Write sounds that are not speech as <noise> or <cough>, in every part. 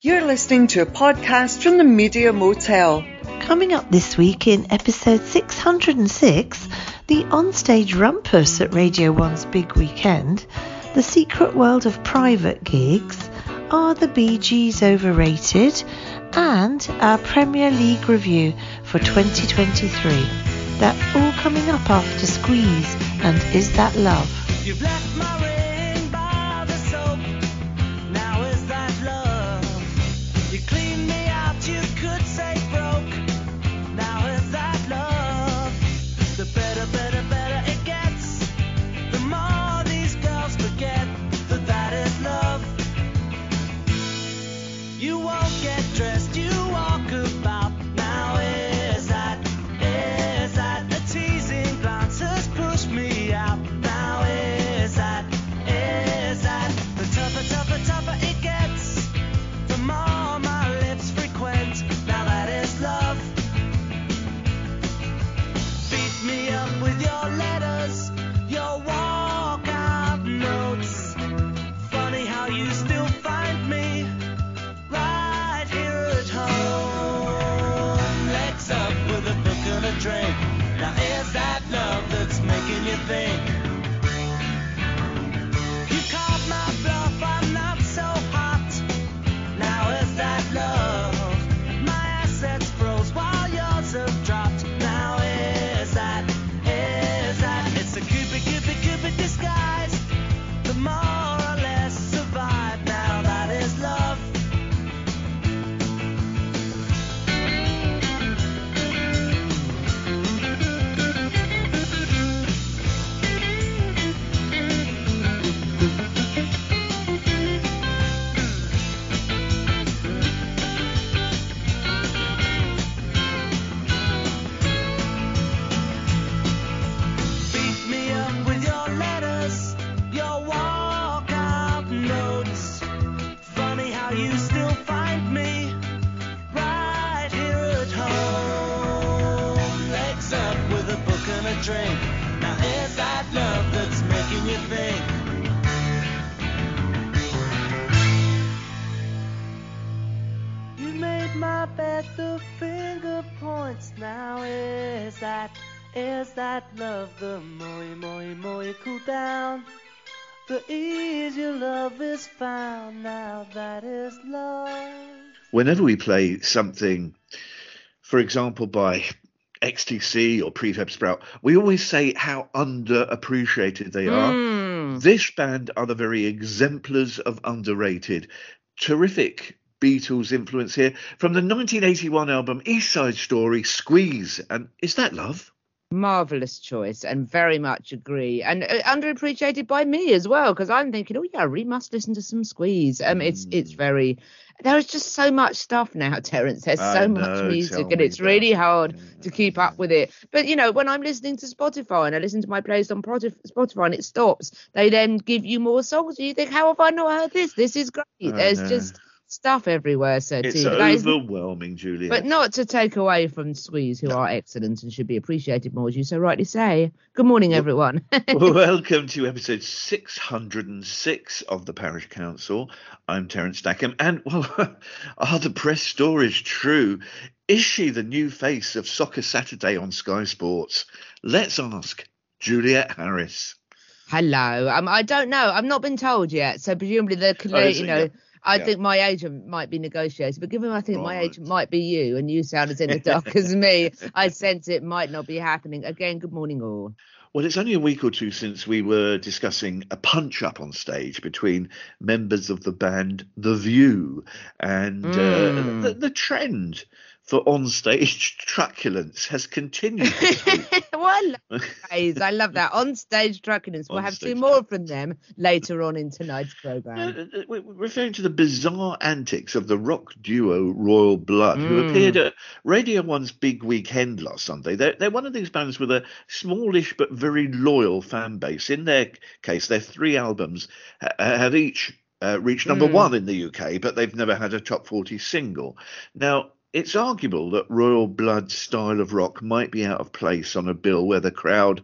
You're listening to a podcast from the Media Motel. Coming up this week in episode 606, the onstage rumpus at Radio 1's Big Weekend, the secret world of private gigs, are the Bee Gees overrated, and our Premier League review for 2023. That all coming up after Squeeze and Is That Love? That love? The more, more, more you cool down, the easier love is found. Now that is love. whenever we play something, for example, by XTC or Prefab Sprout, we always say how underappreciated they are. Hmm. This band are the very exemplars of underrated. Terrific Beatles influence here from the 1981 album East Side Story, Squeeze. And is that love? Marvelous choice and very much agree. And uh, underappreciated by me as well because I'm thinking, oh, yeah, we must listen to some Squeeze. Um, It's it's very. There is just so much stuff now, <laughs> Terence. There's I so know, much music, and it's about really hard to keep up with it. But you know, when I'm listening to Spotify and I listen to my playlist on Spotify and it stops, they then give you more songs. And you think, how have I not heard this? This is great. I There's know. just stuff everywhere. So It's too. That is overwhelming, Julia. but not to take away from Squeeze, who are excellent and should be appreciated more, as you so rightly say. Good morning, everyone. <laughs> Welcome to episode 606 of the Parish Counsel. I'm Terence Stackham, and well, <laughs> are the press stories true? Is she the new face of Soccer Saturday on Sky Sports? Let's ask Juliet Harris. Hello. Um, I don't know. I've not been told yet. So presumably the, Oh, you know. I Yeah. think my agent might be negotiating, but given I think my agent might be you, and you sound as in the dark as me, I <laughs> sense it might not be happening. Again, good morning all. Well, it's only a week or two since we were discussing a punch up on stage between members of the band The View and uh, Mm. the, the trend for on-stage truculence has continued well, I love. I love that. On stage truculence. We'll have two more from them later on in tonight's programme. Uh, uh, we're referring to the bizarre antics of the rock duo Royal Blood, who Mm. appeared at Radio One's Big Weekend last Sunday. They're, they're one of these bands with a smallish but very loyal fan base. In their case, their three albums ha- have each uh, reached number Mm. one in the UK, but they've never had a top 40 single. Now, it's arguable that Royal Blood's style of rock might be out of place on a bill where the crowd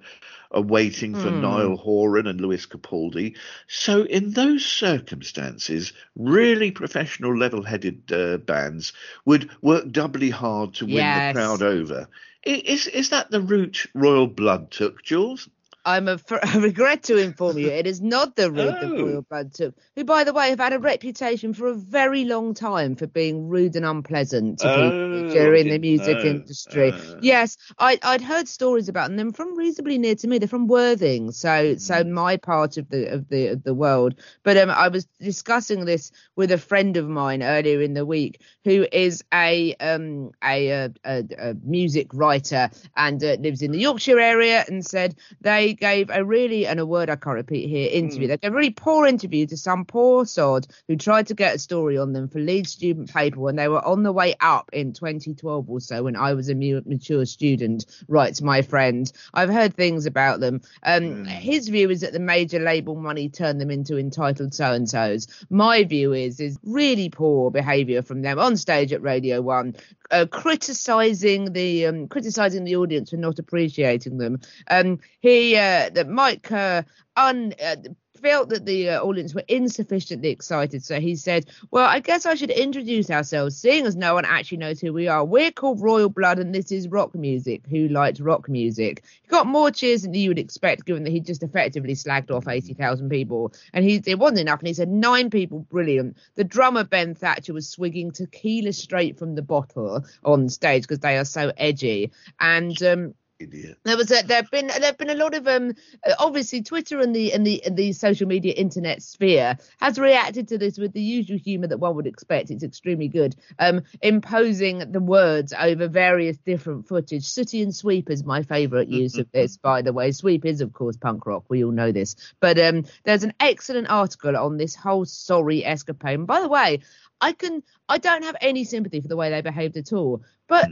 are waiting for Hmm. Niall Horan and Lewis Capaldi. So, in those circumstances, really professional, level headed uh, bands would work doubly hard to win Yes. the crowd over. Is, is that the route Royal Blood took, Jules? I'm a, <laughs> I regret to inform you, it is not the that Oh. Royal Blood took, who, by the way, have had a reputation for a very long time for being rude and unpleasant to Oh, people during the music know. industry. Ah. Yes, I, I'd heard stories about them. From reasonably near to me. They're from Worthing, so so Hmm. my part of the of the of the world. But um, I was discussing this with a friend of mine earlier in the week, who is a um a a, a, a music writer and uh, lives in the Yorkshire area, and said they gave a really and a word I can't repeat here interview. They gave a really poor interview to some poor sod who tried to get a story on them for Leeds student paper when they were on the way up in 2012 or so when I was a mature student. Writes my friend. I've heard things about them. Um, his view is that the major label money turned them into entitled so and so's. My view is is really poor behaviour from them on stage at Radio One, uh, criticising the um, criticising the audience for not appreciating them. Um, he uh, that Mike Kerr un. Uh, felt that the uh, audience were insufficiently excited. So he said well i guess i should introduce ourselves seeing as no one actually knows who we are. We're called royal blood and this is rock music. Who likes rock music? He got more cheers than you would expect given that he just effectively slagged off 80,000 people. And he it wasn't enough and he said nine people brilliant. The drummer ben thatcher was swigging tequila straight from the bottle on stage because they are so edgy. And um Idiot. there was a, there have been there have been a lot of um obviously Twitter and the and the and the social media internet sphere has reacted to this with the usual humour that one would expect. It's extremely good. Um, imposing the words over various different footage. Sooty and Sweep is my favourite <laughs> use of this, by the way. Sweep is of course punk rock. We all know this, but um, there's an excellent article on this whole sorry escapade. And by the way, I can I don't have any sympathy for the way they behaved at all, but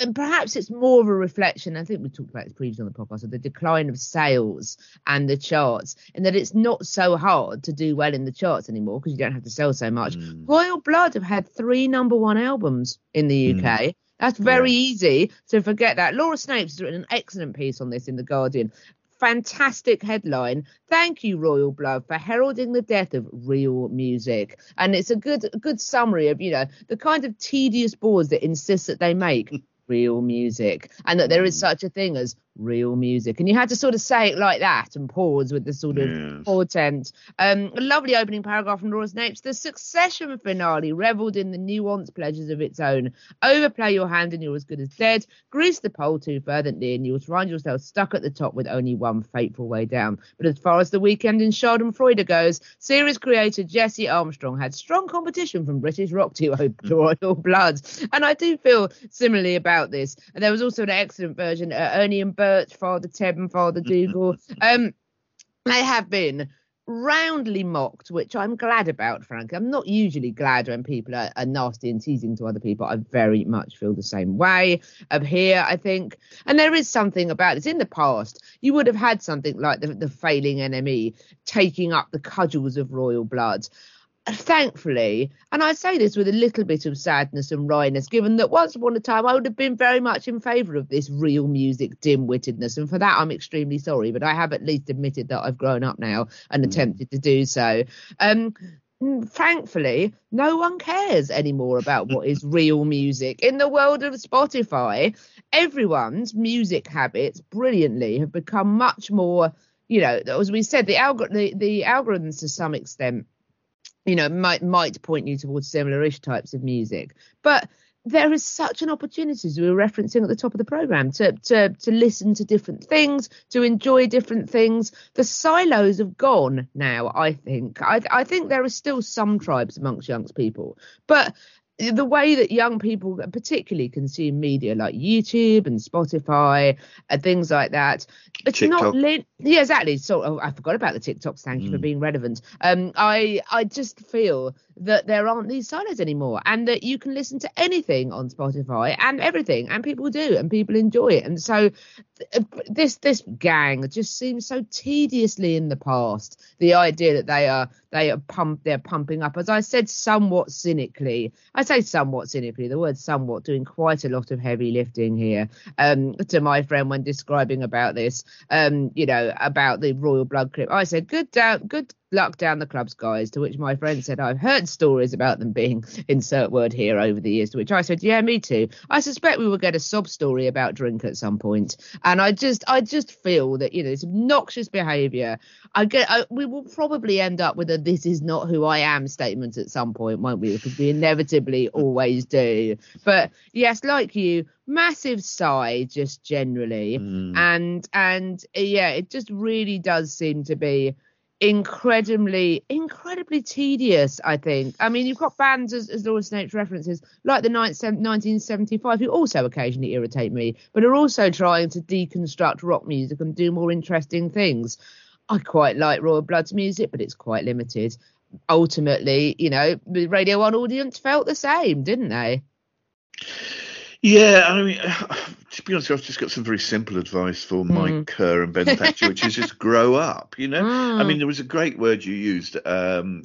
and perhaps it's more of a reflection. I think we talked about this previously on the podcast of the decline of sales and the charts, and that it's not so hard to do well in the charts anymore because you don't have to sell so much. Mm. Royal Blood have had three number one albums in the UK. Mm. That's very easy to forget that. Laura Snapes has written an excellent piece on this in the Guardian. Fantastic headline. Thank you, Royal Blood, for heralding the death of real music. And it's a good, good summary of you know the kind of tedious boards that insist that they make <laughs> real music. And that there is mm. such a thing as real music. And you had to sort of say it like that and pause with the sort of Yes. portent. Um a lovely opening paragraph from Laura Snapes the succession finale reveled in the nuanced pleasures of its own. Overplay your hand and you're as good as dead. Grease the pole too fervently and you'll find yourself stuck at the top with only one fateful way down. But as far as the weekend in Schadenfreude goes series creator Jesse Armstrong had strong competition from British rock duo <laughs> Royal Blood. And I do feel similarly about this. And there was also an excellent version uh, Ernie and Bert Father Ted and Father Dougal um they have been roundly mocked, which I'm glad about, frankly. I'm not usually glad when people are, are nasty and teasing to other people. I very much feel the same way up here, I think. And there is something about this. In the past, you would have had something like the, the failing NME taking up the cudgels of royal blood. Thankfully, and I say this with a little bit of sadness and wryness, given that once upon a time I would have been very much in favour of this real music dim-wittedness, and for that I'm extremely sorry. But I have at least admitted that I've grown up now and attempted to do so. Um, mm, thankfully, no one cares anymore about what is <laughs> real music. In the world of Spotify, everyone's music habits brilliantly have become much more, you know, as we said, the, algor- the, the algorithms to some extent you know might might point you towards similar-ish types of music. But there is such an opportunity as we were referencing at the top of the program to to to listen to different things to enjoy different things. The silos have gone now i think. I i think there are still some tribes amongst young people. But the way that young people particularly consume media like youtube and spotify and things like that it's TikTok. not lin- yeah exactly. So oh, i forgot about the tiktoks. Thank you for being relevant. Um i i just feel that there aren't these silos anymore and that you can listen to anything on Spotify and everything and people do and people enjoy it. And so th- this this gang just seems so tediously in the past the idea that they are they are pump they're pumping up. As I said somewhat cynically I say somewhat cynically the word somewhat doing quite a lot of heavy lifting here um to my friend when describing about this um you know about the royal blood clip I said good down good luck down the clubs, guys. To which my friend said, I've heard stories about them being <laughs> insert word here over the years. To which I said, Yeah, me too. I suspect we will get a sob story about drink at some point. And I just, I just feel that you know, it's obnoxious behaviour. I get, I, we will probably end up with a "this is not who I am" statement at some point, won't we? Because we inevitably <laughs> always do. But yes, like you, massive sigh just generally, Mm. and and yeah, it just really does seem to be incredibly incredibly tedious i think. I mean you've got bands as, as laura snapes references like the ninth, sev- 1975 who also occasionally irritate me but are also trying to deconstruct rock music and do more interesting things. I quite like royal blood's music but it's quite limited. Ultimately you know the radio one audience felt the same didn't they Yeah, I mean, <sighs> to be honest, I've just got some very simple advice for Hmm. Mike Kerr and Ben Thatcher, which is just grow up. You know, I Mm. mean, there was a great word you used, um,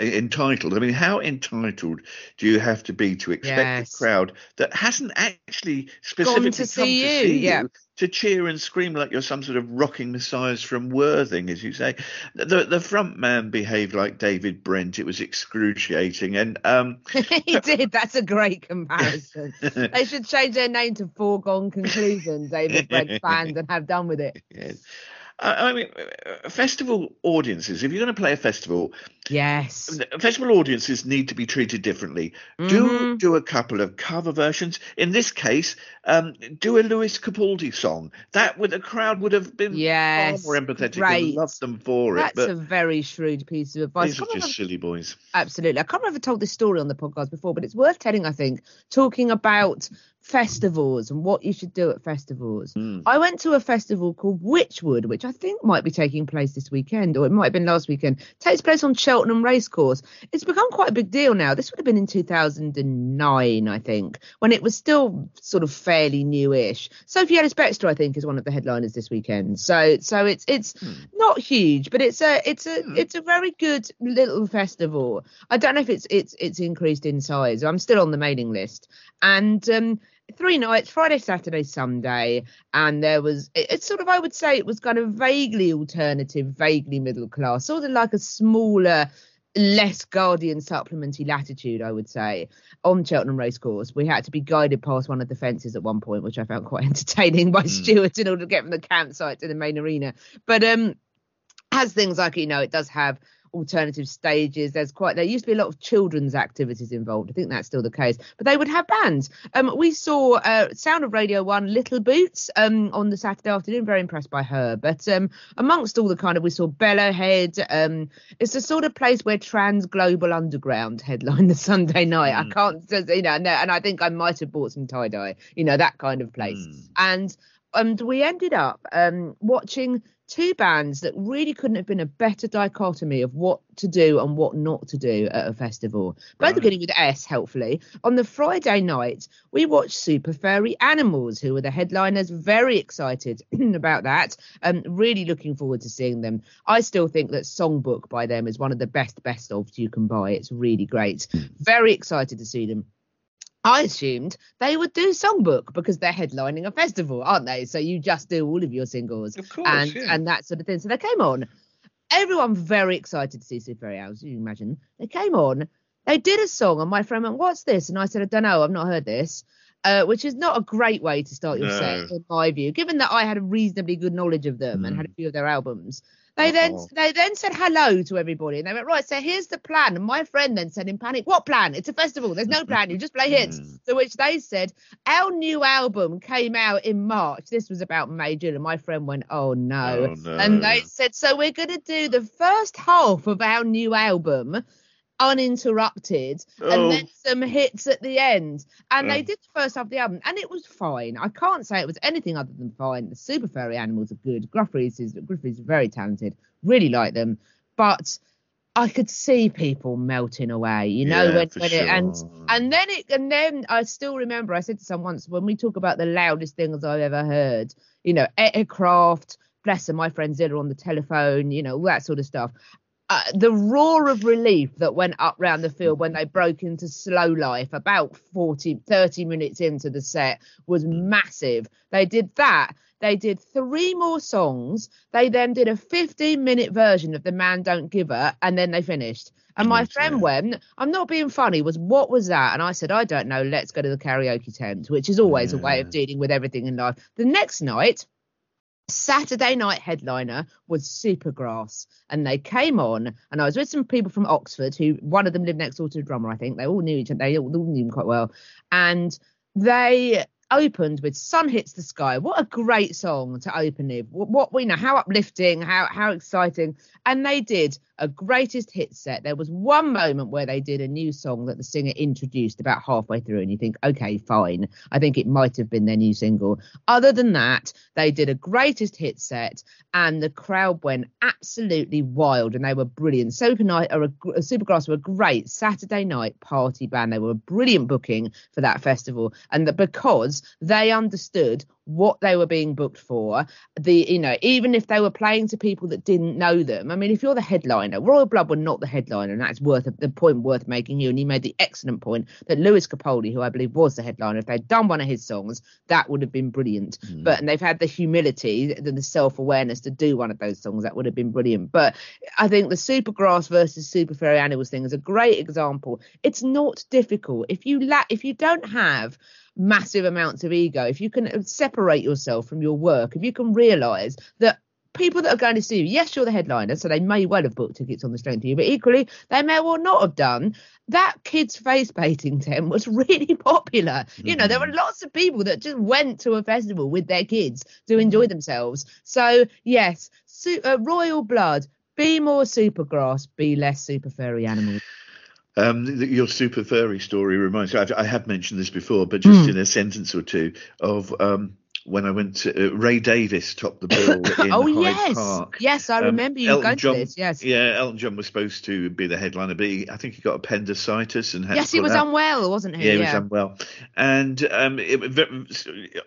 entitled. I mean, how entitled do you have to be to expect Yes. a crowd that hasn't actually specifically to come see to you, see yeah. To cheer and scream like you're some sort of rocking messiahs from Worthing, as you say? The the front man behaved like David Brent. It was excruciating, and um, <laughs> he did that's a great comparison <laughs> they should change their name to foregone conclusion david brent <laughs> band and have done with it Yes. I mean, festival audiences, if you're going to play a festival, yes festival audiences need to be treated differently. Do Mhm. do a couple of cover versions. In this case, um, do a Lewis Capaldi song. That would the crowd would have been Yes, far more empathetic great. and loved them for that's it. That's a very shrewd piece of advice these are just silly boys. absolutely i can't remember if i told this story on the podcast before but it's worth telling i think talking about festivals and what you should do at festivals Mm. I went to a festival called Wychwood, which I think might be taking place this weekend, or it might have been last weekend. takes place on Cheltenham Racecourse. It's become quite a big deal now. This would have been in 2009, I think, when it was still sort of fairly newish. Sophie Ellis Bextor, I think, is one of the headliners this weekend. So, so it's it's not huge, but it's a it's a it's a very good little festival. I don't know if it's it's it's increased in size. I'm still on the mailing list, and um, three nights friday saturday sunday and there was it, it's sort of i would say it was kind of vaguely alternative vaguely middle class sort of like a smaller less guardian supplementary latitude i would say on cheltenham racecourse. We had to be guided past one of the fences at one point which i found quite <laughs> entertaining by stewards in order to get from the campsite to the main arena. But um has things like you know it does have alternative stages. There's quite there used to be a lot of children's activities involved. I think that's still the case. But they would have bands. Um we saw uh sound of radio one little boots um on the saturday afternoon. Very impressed by her. But um amongst all the kind of we saw bellowhead um it's the sort of place where trans global underground headline <laughs> the sunday night. I can't you know no, and i think i might have bought some tie-dye you know that kind of place. Mm. and and we ended up um watching two bands that really couldn't have been a better dichotomy of what to do and what not to do at a festival. Both Right. beginning with S, helpfully. On the Friday night, we watched Super Furry Animals, who were the headliners. Very excited <clears throat> about that. and really looking forward to seeing them. I still think that Songbook by them is one of the best best ofs you can buy. It's really great. Hmm. Very excited to see them. I assumed they would do Songbook because they're headlining a festival, aren't they? So you just do all of your singles Of course, and yeah. and that sort of thing. So they came on. Everyone very excited to see Super you imagine. They came on, they did a song, and my friend went, What's this? And I said, I don't know, I've not heard this. Uh, which is not a great way to start your set, No. in my view, given that I had a reasonably good knowledge of them and had a few of their albums. They then Uh-oh. they then said hello to everybody and they went, Right, so here's the plan. And my friend then said in panic, What plan? It's a festival, there's no plan, you just play hits. Mm. To which they said, Our new album came out in March. This was about May, June. And my friend went, Oh no. Oh, no. And they said, So we're going to do the first half of our new album uninterrupted Oh. and then oh. some hits at the end. And they Oh. did the first half of the album and it was fine. I can't say it was anything other than fine. The Super Furry Animals are good. Gruff is, is very talented. Really like them. But I could see people melting away, you know, Yeah, when, when it and and then it and then I still remember I said to someone once when we talk about the loudest things I've ever heard, you know, aircraft, bless her, my friend Zilla on the telephone, you know, all that sort of stuff. Uh, the roar of relief that went up round the field when they broke into slow life about 40 30 minutes into the set was massive. They did that. They did three more songs. They then did a 15 minute version of the man don't give her and then they finished. And my friend went i'm not being funny was what was that? And i said i don't know let's go to the karaoke tent which is always a way of dealing with everything in life. The next night Saturday night headliner was Supergrass, and they came on, and I was with some people from Oxford who one of them lived next door to the drummer. I think they all knew each other. They all knew him quite well, and they opened with "Sun Hits the Sky." What a great song to open with! What, what we know, how uplifting, how how exciting, and they did a greatest hit set. There was one moment where they did a new song that the singer introduced about halfway through, and you think, okay, fine. I think it might have been their new single. Other than that, they did a greatest hit set, and the crowd went absolutely wild, and they were brilliant. Super Night or a, gr- Supergrass were a great Saturday night party band. They were a brilliant booking for that festival, and that because they understood what they were being booked for. The you know even if they were playing to people that didn't know them. I mean if you're the headliner royal blood were not the headliner and that's worth the point worth making here and he made the excellent point that lewis capaldi who i believe was the headliner if they'd done one of his songs that would have been brilliant. Mm. But and they've had the humility the, the self-awareness to do one of those songs that would have been brilliant. But i think the supergrass versus super furry animals thing is a great example. It's not difficult. If you la- if you don't have massive amounts of ego, if you can separate yourself from your work, if you can realize that people that are going to see you, yes, you're the headliner, so they may well have booked tickets on the strength of you, but equally, they may well not have done. That kids' face painting tent was <laughs> really popular. You know, there were lots of people that just went to a festival with their kids to enjoy themselves. So, yes, su- uh, Royal Blood, be more supergrass, be less super furry animals. Um, th- your super furry story reminds me. I've, I have mentioned this before, but just Hmm. in a sentence or two of um, when I went to uh, Ray Davies topped the bill <laughs> in oh, Hyde yes. Park. Yes, I Um, remember you Elton going John, to this. Yes. Yeah, Elton John was supposed to be the headliner, but he, I think he got appendicitis and had Yes, to he was out. unwell, wasn't he? Yeah, he was unwell. And um, it,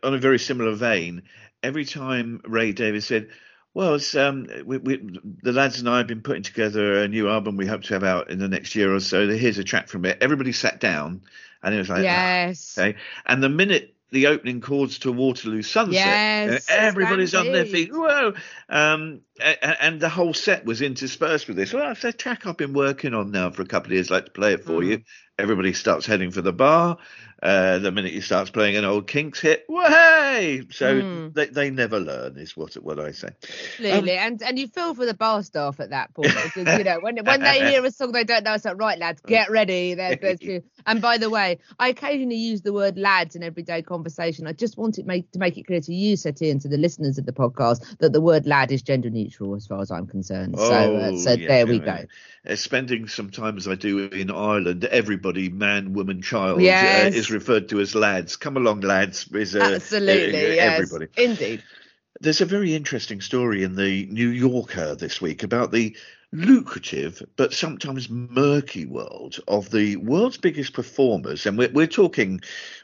on a very similar vein, every time Ray Davies said, well, it's, um, we, we, the lads and I have been putting together a new album we hope to have out in the next year or so. Here's a track from it. Everybody sat down and it was like, "Ah, Yes. okay. And the minute the opening chords to Waterloo Sunset, Yes, everybody's on their feet. Whoa! Um, a- a- and the whole set was interspersed with this. Well, it's a track I've been working on now for a couple of years. I'd Like to play it Mm. for you. Everybody starts heading for the bar. Uh, the minute he starts playing an old Kinks hit, way! So Mm. they, they never learn, is what what I say. Absolutely, and and you feel for the bar staff at that point <laughs> because you know when when they hear a song they don't know, it's like right lads, get ready. There, <laughs> there's you. And by the way, I occasionally use the word lads in everyday conversation. I just wanted make to make it clear to you, Seti, and to the listeners of the podcast that the word lad is gender neutral as far as I'm concerned. so uh, Oh, so yeah, there we yeah, go. Uh, spending some time as I do in Ireland, everybody, man, woman, child, Yes. uh, is referred to as lads. Come along, lads. Is uh, Absolutely, uh, yes, everybody. indeed. There's a very interesting story in the New Yorker this week about the lucrative but sometimes murky world of the world's biggest performers, and we're, we're talking,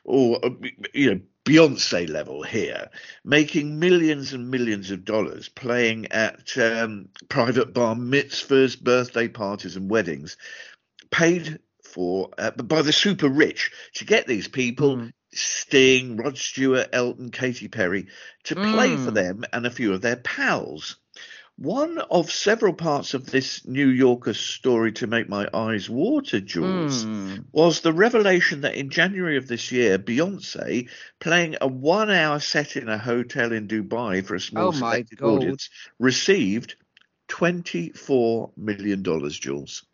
oh, uh, you know, Beyonce level here, making millions and millions of dollars playing at um, private bar mitzvahs, birthday parties, and weddings, paid for uh, by the super rich to get these people. Mm. Sting, Rod Stewart, Elton, Katy Perry, to play for Mm. them and a few of their pals. One of several parts of this New Yorker story to make my eyes water, Jules, Mm. was the revelation that in January of this year, Beyonce, playing a one hour set in a hotel in Dubai for a small Oh selected God. audience, received $24 million, Jules.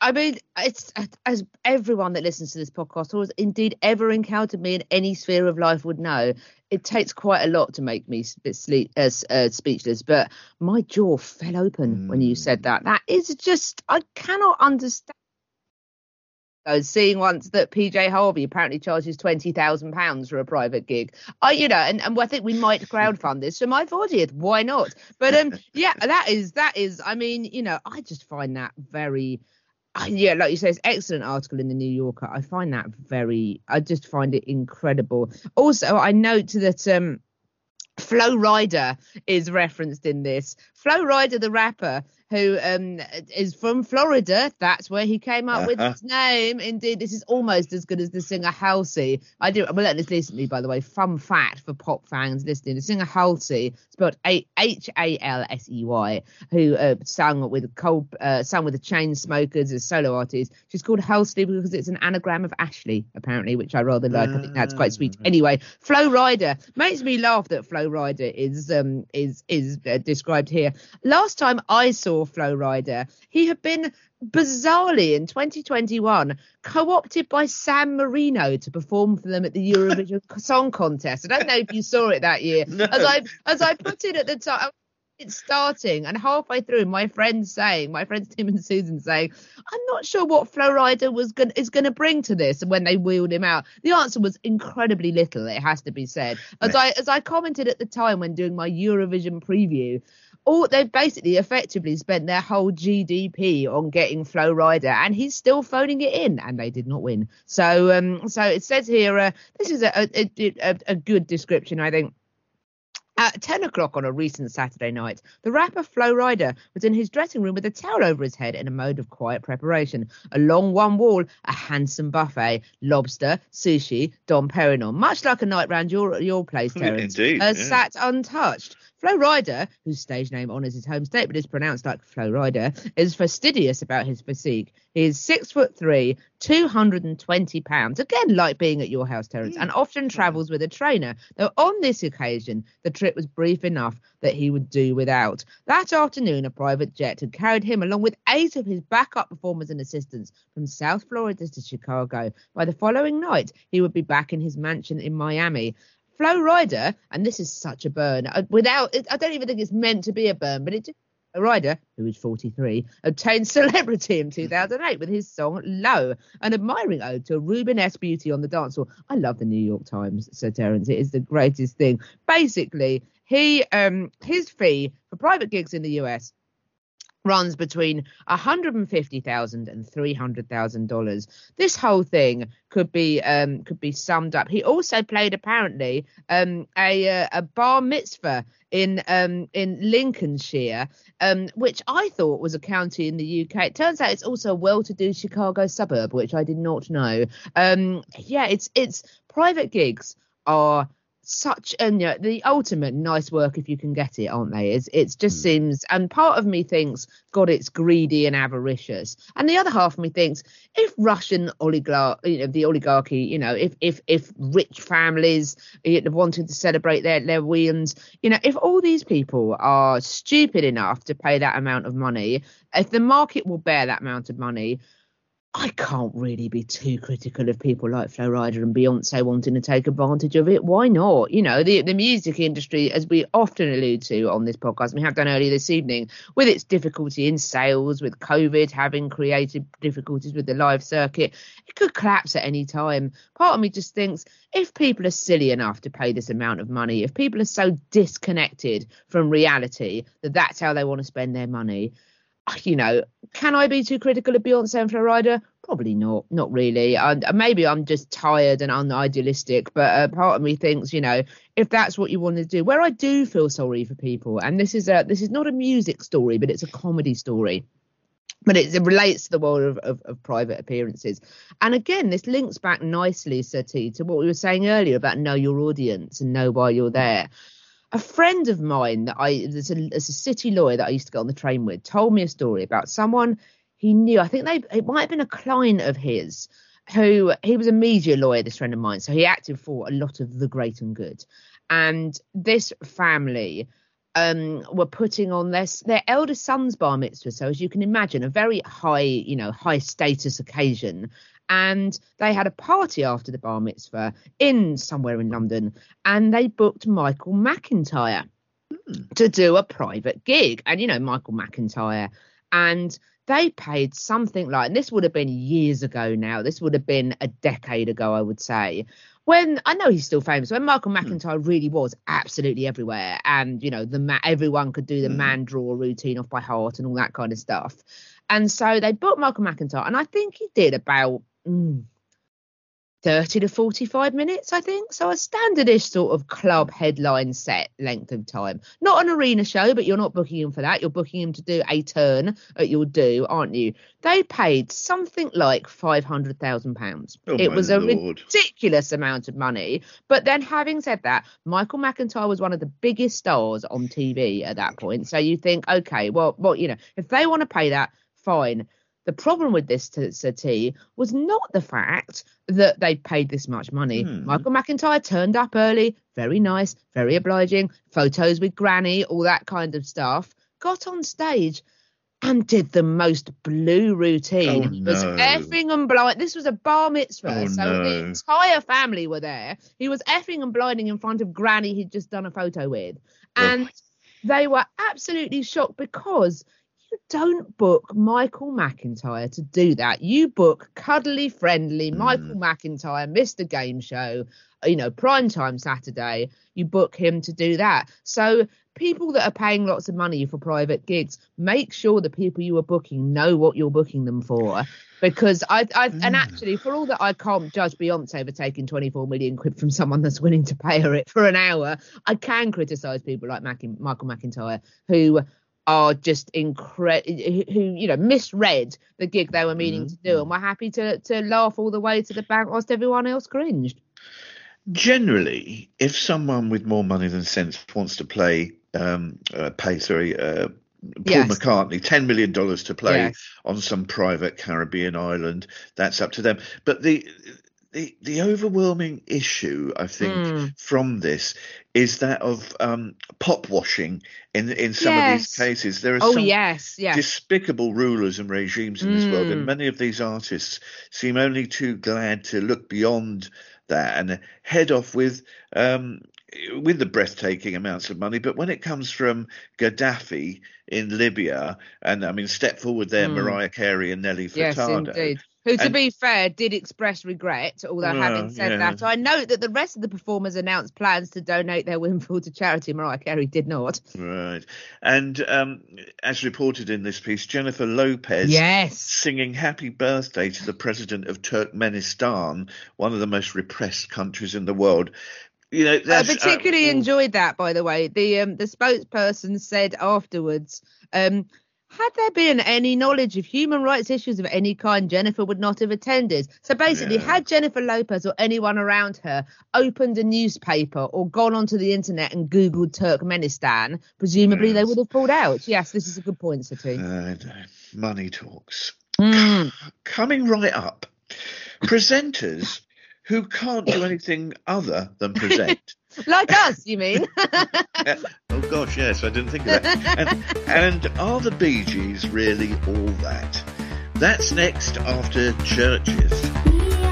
I mean, it's as everyone that listens to this podcast, or has indeed ever encountered me in any sphere of life, would know. It takes quite a lot to make me sleep, uh, uh, speechless. But my jaw fell open when you said that. That is just, I cannot understand. uh, seeing once that PJ Harvey apparently charges twenty thousand pounds for a private gig. I, you know, and, and I think we might crowdfund this for my 40th. Why not? But um, yeah, that is that is. I mean, you know, I just find that very. Yeah, like you say, it's excellent article in the New Yorker. I find that very. I just find it incredible. Also, I note that um. Flo Rida is referenced in this. Flo Rida, the rapper, who um, is from Florida. That's where he came up with Uh-huh. his name. Indeed, this is almost as good as the singer Halsey. I do. Let's listen to me, by the way. Fun fact for pop fans listening: the singer Halsey, spelled H A L S E Y, who uh, sang with Cold, uh, sang with the Chainsmokers as a solo artist. She's called Halsey because it's an anagram of Ashley, apparently, which I rather like. I think that's quite sweet. Ah. Anyway, Flo Rida makes me laugh that Flo Rida is um is is uh, described here. Last time I saw Flo Rida, he had been bizarrely in 2021 co-opted by San Marino to perform for them at the Eurovision <laughs> Song Contest. I don't know if you saw it that year. No. As I as I put it at the time. It's starting, and halfway through, my friends saying, my friends Tim and Susan saying, "I'm not sure what Flo Rida was going is going to bring to this." And when they wheeled him out, the answer was incredibly little. It has to be said. As I as I commented at the time when doing my Eurovision preview, all they've basically effectively spent their whole GDP on getting Flo Rida, and he's still phoning it in, and they did not win. So um, so it says here, uh, this is a a, a a good description, I think. At 10 o'clock on a recent Saturday night, the rapper Flo Rida was in his dressing room with a towel over his head in a mode of quiet preparation. Along one wall, a handsome buffet, lobster, sushi, Dom Perignon, much like a night round your, your place, <laughs> Terence, Indeed, uh, yeah. sat untouched. Flo Rida, whose stage name honours his home state but is pronounced like Flo Rida, is fastidious about his physique. He is six foot three, 220 pounds, again like being at your house, Terence, and hmm. often travels with a trainer. Though on this occasion, the trip was brief enough that he would do without. That afternoon, a private jet had carried him along with eight of his backup performers and assistants from South Florida to Chicago. By the following night, he would be back in his mansion in Miami. Flo Rida, and this is such a burn. uh, Without, I don't even think it's meant to be a burn, but it. A rider, who is 43, obtained <laughs> celebrity in 2008 with his song Low, an admiring ode to Rubenesque Beauty on the dance floor. I love the New York Times, Sir Terence. It is the greatest thing. Basically, he um his fee for private gigs in the US runs between $150,000 and $300,000. This whole thing could be um could be summed up. He also played apparently um a uh, a bar mitzvah in um in Lincolnshire um which I thought was a county in the UK. It turns out it's also a well-to-do Chicago suburb which I did not know. Um yeah, it's it's private gigs are such and you know, the ultimate nice work if you can get it, aren't they? It's it's just hmm. seems and part of me thinks, God, it's greedy and avaricious. And the other half of me thinks, if Russian oligarch you know, the oligarchy, you know, if if if rich families wanted to celebrate their, their wins, you know, if all these people are stupid enough to pay that amount of money, if the market will bear that amount of money, I can't really be too critical of people like Flo Rida and Beyonce wanting to take advantage of it. Why not? You know, the, the music industry, as we often allude to on this podcast, we have done earlier this evening, with its difficulty in sales, with COVID having created difficulties with the live circuit, it could collapse at any time. Part of me just thinks if people are silly enough to pay this amount of money, if people are so disconnected from reality that that's how they want to spend their money, you know, can I be too critical of Beyonce and Rida? Probably not, not really. I, maybe I'm just tired and unidealistic, but uh, part of me thinks, you know, if that's what you want to do, where I do feel sorry for people, and this is a this is not a music story, but it's a comedy story. But it, it relates to the world of, of, of private appearances. And again, this links back nicely, Sati, to what we were saying earlier about know your audience and know why you're there a friend of mine that I there's a, there's a city lawyer that I used to get on the train with told me a story about someone he knew. I think they it might have been a client of his who he was a media lawyer. This friend of mine, so he acted for a lot of the great and good. And this family um were putting on their their eldest son's bar mitzvah so as you can imagine a very high you know high status occasion and they had a party after the bar mitzvah in somewhere in London, and they booked Michael McIntyre to do a private gig. And you know Michael McIntyre, and they paid something like, and this would have been years ago now. This would have been a decade ago, I would say. When I know he's still famous, when Michael McIntyre really was absolutely everywhere, and you know the ma- everyone could do the man draw routine off by heart and all that kind of stuff, and so they booked Michael McIntyre, and I think he did about mm, 30 to 45 minutes, I think. So a standardish sort of club headline set length of time. Not an arena show, but you're not booking him for that. You're booking him to do a turn at your do, aren't you? They paid something like £500,000. Oh, it was a Lord. ridiculous amount of money. But then having said that, Michael McIntyre was one of the biggest stars on TV at that point. So you think, okay, well, well, you know, if they want to pay that, fine. The problem with this to was not the fact that they paid this much money. Hmm. Michael McIntyre turned up early, very nice, very obliging, photos with Granny, all that kind of stuff. Got on stage and did the most blue routine. Oh, He was effing and blind. This was a bar mitzvah, Oh, so no. the entire family were there. He was effing and blinding in front of Granny he'd just done a photo with. And they were absolutely shocked because don't book Michael McIntyre to do that. You book cuddly, friendly hmm. Michael McIntyre, Mr. Game Show, you know, primetime Saturday. You book him to do that. So people that are paying lots of money for private gigs, make sure the people you are booking know what you're booking them for. Because I, I and hmm. actually, for all that I can't judge Beyonce for taking 24 million quid from someone that's willing to pay her it for an hour, I can criticise people like Mac- Michael McIntyre who are just incredible, who you know misread the gig they were meaning to do and were happy to to laugh all the way to the bank whilst everyone else cringed. Generally, if someone with more money than sense wants to play, um, uh, pay sorry, uh, Paul Yes. McCartney ten million dollars to play Yes. on some private Caribbean island, that's up to them. But the the the overwhelming issue, I think, Mm. from this is that of um, pop washing. In in some of these cases, there are Oh some yes, yes. despicable rulers and regimes in this world, and Mm. many of these artists seem only too glad to look beyond that and head off with um, with the breathtaking amounts of money. But when it comes from Gaddafi in Libya, and I mean, step forward there, Mm. Mariah Carey and Nelly Yes, Furtado. indeed. Who, to And- be fair, did express regret. Although, Well, having said yeah. that, I note that the rest of the performers announced plans to donate their windfall to charity. Mariah Carey did not. Right, and um, as reported in this piece, Jennifer Lopez. Yes. singing happy birthday to the president of Turkmenistan, one of the most repressed countries in the world. You know, I that's, uh, particularly mm, enjoyed that, by the way. The um, the spokesperson said afterwards, um, had there been any knowledge of human rights issues of any kind, Jennifer would not have attended. So basically, Yeah. had Jennifer Lopez or anyone around her opened a newspaper or gone onto the internet and Googled Turkmenistan, presumably they would have pulled out. Yes, this is a good point, Sati. I know. money talks. Mm. Coming right up, presenters who can't do anything other than present. <laughs> Like us, you mean? <laughs> oh gosh, yes, I didn't think of that. And, and are the Bee Gees really all that? That's next after Chvrches.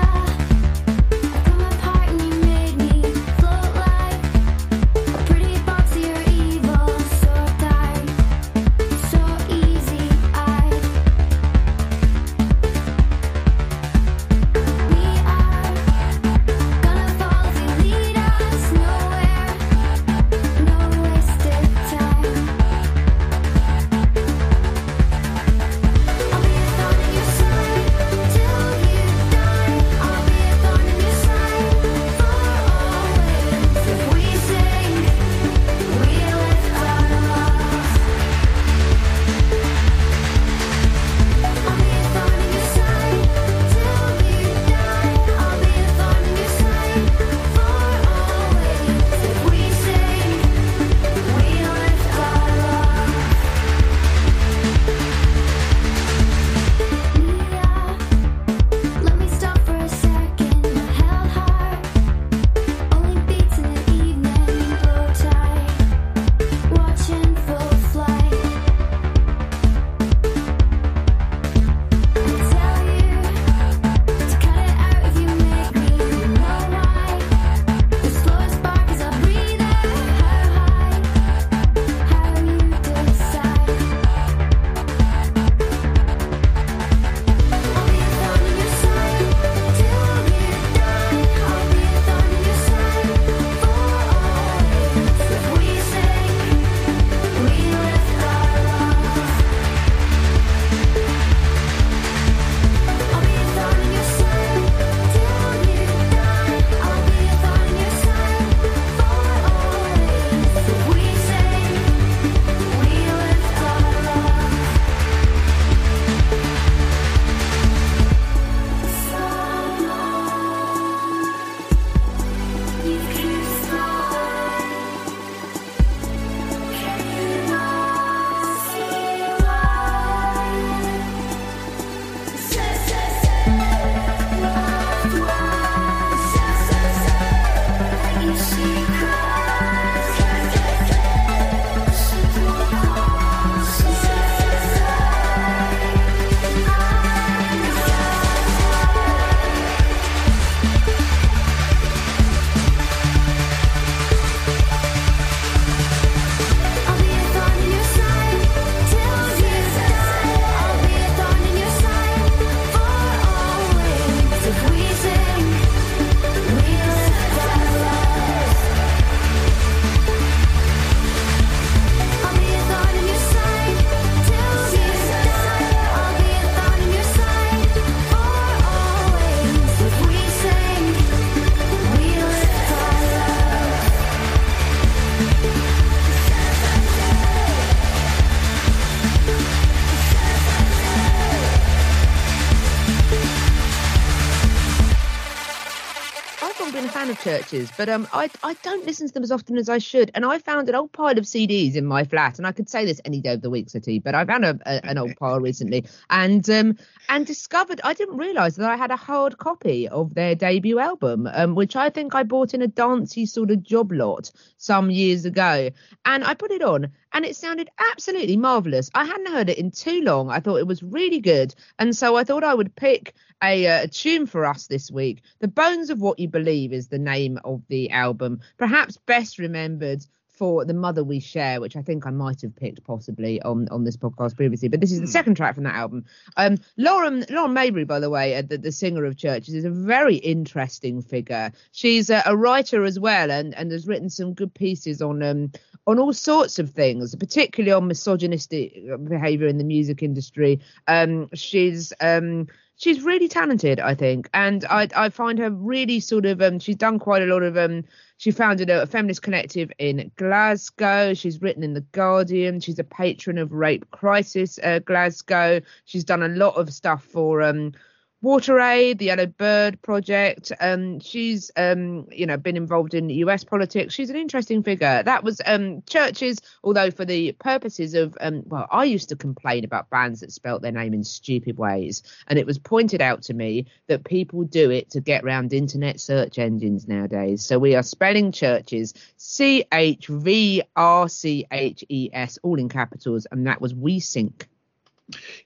A fan of Chvrches, but um, I I don't listen to them as often as I should. And I found an old pile of CDs in my flat, and I could say this any day of the week, City, but I found a, a, an old <laughs> pile recently, and um, and discovered I didn't realise that I had a hard copy of their debut album, um, which I think I bought in a dancey sort of job lot some years ago, and I put it on, and it sounded absolutely marvelous. I hadn't heard it in too long. I thought it was really good, and so I thought I would pick a, uh, a tune for us this week. The Bones of What You Believe is the name of the album, perhaps best remembered for the mother we share which i think i might have picked possibly on on this podcast previously but this is the second track from that album. Um lauren lauren mayberry by the way uh, the, the singer of Chvrches is a very interesting figure. She's a, a writer as well and and has written some good pieces on um on all sorts of things particularly on misogynistic behavior in the music industry. Um she's um she's really talented, I think, and I I find her really sort of um she's done quite a lot of um she founded a, feminist collective in Glasgow. She's written in the Guardian. She's a patron of Rape Crisis uh, Glasgow. She's done a lot of stuff for um Water Aid, the Yellow Bird Project. Um, she's um, you know, been involved in US politics. She's an interesting figure. That was um Chvrches, although for the purposes of um, well, I used to complain about bands that spelt their name in stupid ways, and it was pointed out to me that people do it to get around internet search engines nowadays. So we are spelling Chvrches C H V R C H E S, all in capitals, and that was We Sink.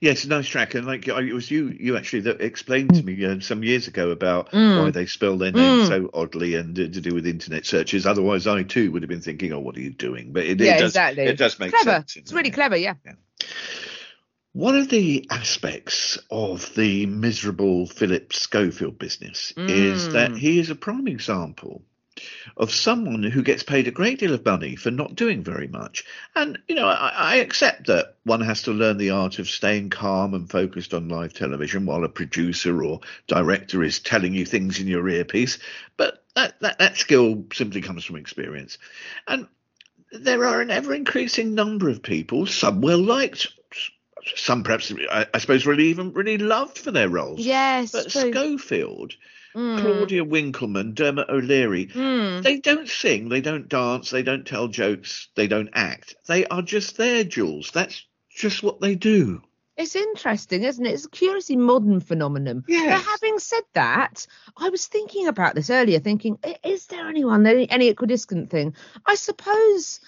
Yes, nice track, and like it was you, you actually that explained to me uh, some years ago about Mm. why they spell their name so oddly and uh, to do with internet searches. Otherwise, I too would have been thinking, "Oh, what are you doing?" But it, yeah, it does, exactly. it does make clever. sense. It's really clever. Yeah. One of the aspects of the miserable Philip Schofield business is that Mm. he is a prime example of someone who gets paid a great deal of money for not doing very much. And, you know, I, I accept that one has to learn the art of staying calm and focused on live television while a producer or director is telling you things in your earpiece. But that, that, that skill simply comes from experience. And there are an ever increasing number of people, some well liked, some perhaps, I, I suppose, really even really loved for their roles. Yes. But. Schofield, Mm. Claudia Winkleman, Dermot O'Leary, Mm. they don't sing, they don't dance, they don't tell jokes, they don't act. They are just their jewels. That's just what they do. It's interesting, isn't it? It's a curiously modern phenomenon. Yes. But having said that, I was thinking about this earlier, thinking, is there anyone, any, any equidistant thing? I suppose,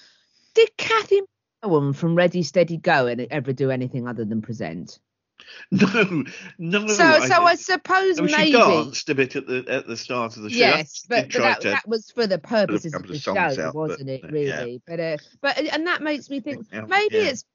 did Cathy Owen from Ready Steady Go and ever do anything other than present? <laughs> No, no. so, so I suppose I mean, maybe. she danced a bit at the at the start of the show. Yes, but, but that, to that was for the purposes of the show, out, wasn't it? uh, Really, but uh, but and that makes me think maybe yeah. it's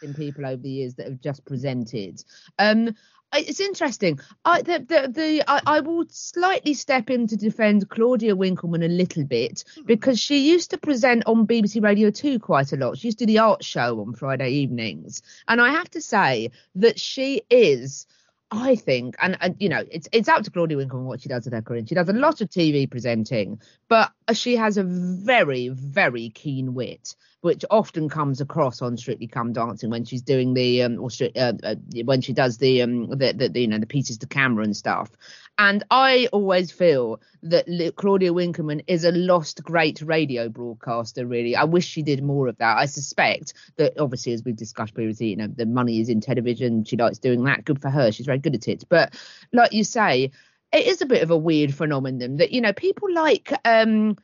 been people over the years that have just presented. Um, I- it's interesting. I the the, the I, I will slightly step in to defend Claudia Winkleman a little bit hmm. because she used to present on BBC Radio 2 quite a lot. She used to do the art show on Friday evenings, and I have to say that she is. I think, and, and you know, it's it's up to Claudia Winkleman what she does with her career. She does a lot of TV presenting, but she has a very, very keen wit, which often comes across on Strictly Come Dancing when she's doing the um, or uh, uh, when she does the um the, the, the you know the pieces to camera and stuff. And I always feel that Claudia Winkleman is a lost great radio broadcaster. Really, I wish she did more of that. I suspect that obviously, as we've discussed previously, you know, the money is in television. She likes doing that. Good for her. She's very good at it. But like you say, it is a bit of a weird phenomenon that you know people like. um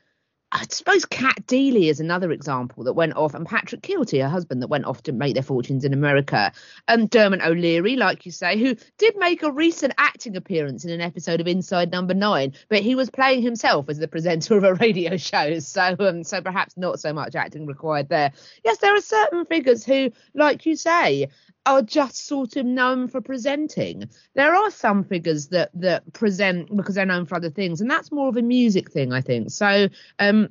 I suppose Cat Deeley is another example that went off, and Patrick Kielty, her husband, that went off to make their fortunes in America. And Dermot O'Leary, like you say, who did make a recent acting appearance in an episode of Inside Number Nine, but he was playing himself as the presenter of a radio <laughs> show, so um, so perhaps not so much acting required there. Yes, there are certain figures who, like you say, are just sort of known for presenting. There are some figures that that present because they're known for other things, and that's more of a music thing, I think. So, um,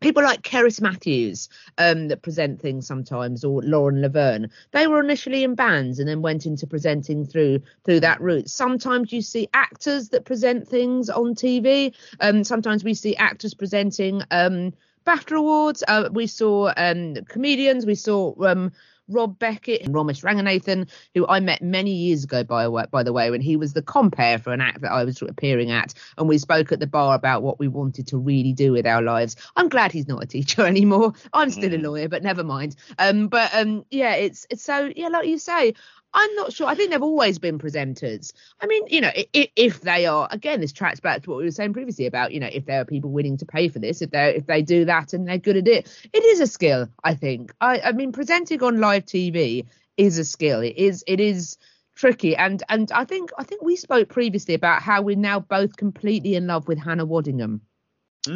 people like Cerys Matthews um, that present things sometimes, or Lauren Laverne, they were initially in bands and then went into presenting through through that route. Sometimes you see actors that present things on TV. Um, sometimes we see actors presenting um, BAFTA awards. Uh, we saw um, comedians. We saw um, Rob Beckett and Romesh Ranganathan, who I met many years ago, by, by the way, when he was the compere for an act that I was appearing at. And we spoke at the bar about what we wanted to really do with our lives. I'm glad he's not a teacher <laughs> anymore. I'm still a Mm. lawyer, but never mind. Um, but um, yeah, it's it's so yeah, like you say, I'm not sure. I think they've always been presenters. I mean, you know, if, if they are, again, this tracks back to what we were saying previously about, you know, if there are people willing to pay for this, if they if they do that and they're good at it, it is a skill. I think. I I mean, presenting on live TV is a skill. It is it is tricky and and I think I think we spoke previously about how we're now both completely in love with Hannah Waddingham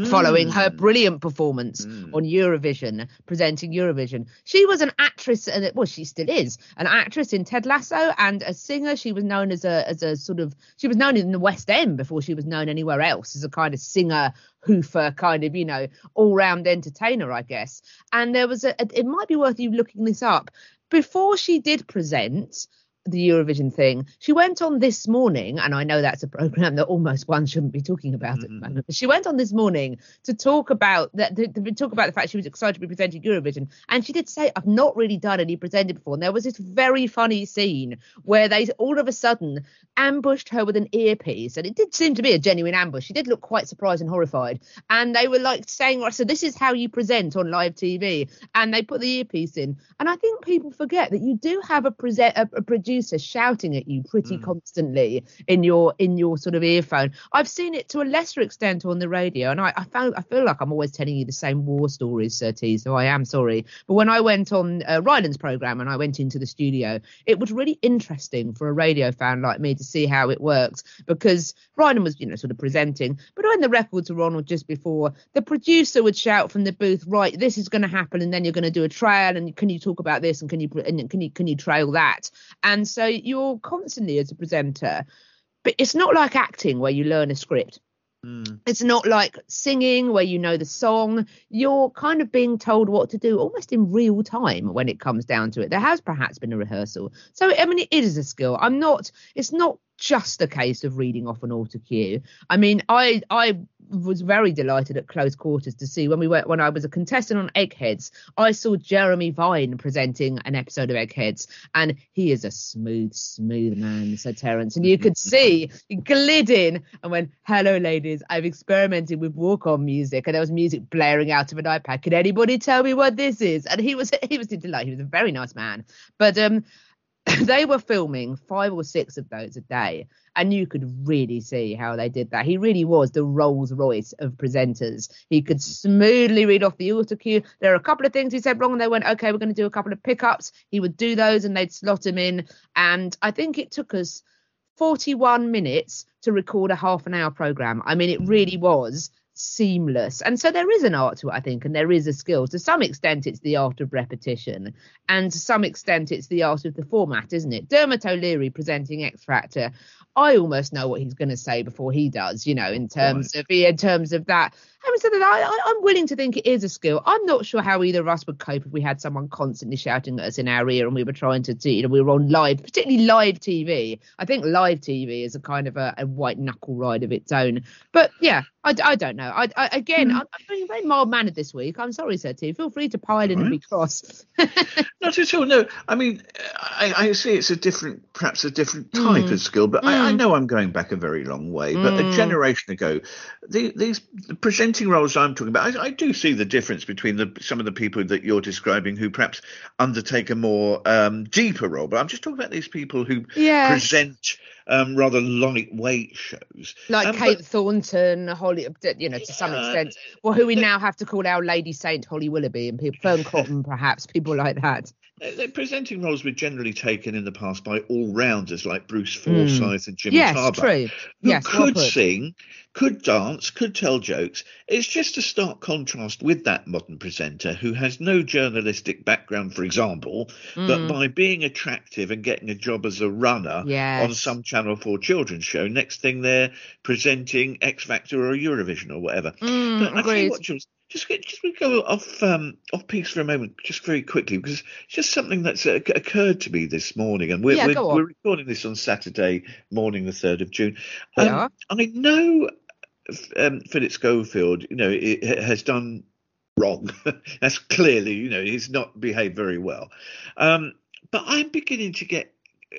following her Mm. brilliant performance Mm. on Eurovision, presenting Eurovision. She was an actress, and well, she still is an actress in Ted Lasso and a singer. She was known as a as a sort of she was known in the West End before she was known anywhere else as a kind of singer, hoofer, kind of you know all round entertainer, I guess. And there was a, it might be worth you looking this up before she did present the Eurovision thing. She went on this morning, and I know that's a program that almost one shouldn't be talking about at the mm. moment. But she went on this morning to talk about that, to, to talk about the fact she was excited to be presenting Eurovision, and she did say, "I've not really done any presenting before." And there was this very funny scene where they all of a sudden ambushed her with an earpiece, and it did seem to be a genuine ambush. She did look quite surprised and horrified, and they were like saying, "Right, so this is how you present on live TV," and they put the earpiece in, and I think people forget that you do have a present a, a producer shouting at you pretty constantly in your in your sort of earphone. I've seen it to a lesser extent on the radio, and I, I found I feel like I'm always telling you the same war stories, Sir T. So I am sorry, but when I went on uh, Rylan's program and I went into the studio, it was really interesting for a radio fan like me to see how it works because Ryland was you know sort of presenting, but when the records were on or just before, the producer would shout from the booth, right, this is going to happen, and then you're going to do a trail, and can you talk about this, and can you and can you can you trail that, and so you're constantly as a presenter but it's not like acting where you learn a script. Mm. it's not like singing where you know the song. You're kind of being told what to do almost in real time when it comes down to it. There has perhaps been a rehearsal. So i mean it is a skill. I'm not it's not just a case of reading off an auto cue i mean i i was very delighted at close quarters to see when we went when i was a contestant on eggheads i saw jeremy vine presenting an episode of eggheads and he is a smooth smooth man said terence. And you could <laughs> see he glid in and went hello ladies i've experimented with walk on music and there was music blaring out of an ipad. Can anybody tell me what this is? And he was <laughs> he was delighted. He was a very nice man. But um they were filming five or six of those a day and you could really see how they did that. He really was the rolls royce of presenters. He could smoothly read off the auto cue. There are a couple of things he said wrong. And they went okay we're going to do a couple of pickups. He would do those and they'd slot him in. And i think it took us 41 minutes to record a half an hour program. I mean it really was seamless. And so there is an art to it i think and there is a skill. To some extent it's the art of repetition. And to some extent it's the art of the format isn't it? Dermot o'leary presenting x factor i almost know what he's going to say before he does you know in terms of in terms of that having said that I, I, i'm willing to think it is a skill i'm not sure how either of us would cope if we had someone constantly shouting at us in our ear and we were trying to do you know we were on live particularly live tv i think live tv is a kind of a, a white knuckle ride of its own but yeah I, I don't know. I, I again, hmm. I'm, I'm being very mild mannered this week. I'm sorry, Sir T. Feel free to pile in and be cross. <laughs> Not at all. No, I mean, I, I see it's a different, perhaps a different hmm. type of skill, but I, I hmm. know I'm going back a very long way. But a generation ago, the, these the roles I'm talking about, I, I do see the difference between the some of the people that you're describing who perhaps undertake a more um, deeper role. But I'm just talking about these people who Yes. present um, rather lightweight shows, like Um, Kate but- Thornton, Holly, you know, to some extent. Well, who we now have to call our Lady Saint Holly Willoughby and people, Fearne <laughs> Cotton, perhaps people like that. Uh, The presenting roles were generally taken in the past by all rounders like Bruce Forsyth and Jimmy Yes, Tarbuck, true. who Yes, well could put. sing, could dance, could tell jokes. It's just a stark contrast with that modern presenter who has no journalistic background, for example, Mm. but by being attractive and getting a job as a runner Yes. on some Channel 4 children's show, next thing they're presenting X Factor or Eurovision or whatever. Mm, But I tell you agreed. what, just just we go off um, off piece for a moment, just very quickly, because it's just something that's uh, occurred to me this morning, and we're Yeah, we're, we're recording this on Saturday morning, the third of June. Um, are. I know um, Philip Schofield, you know, it, it has done wrong. <laughs> That's clearly, you know, he's not behaved very well. Um, but I'm beginning to get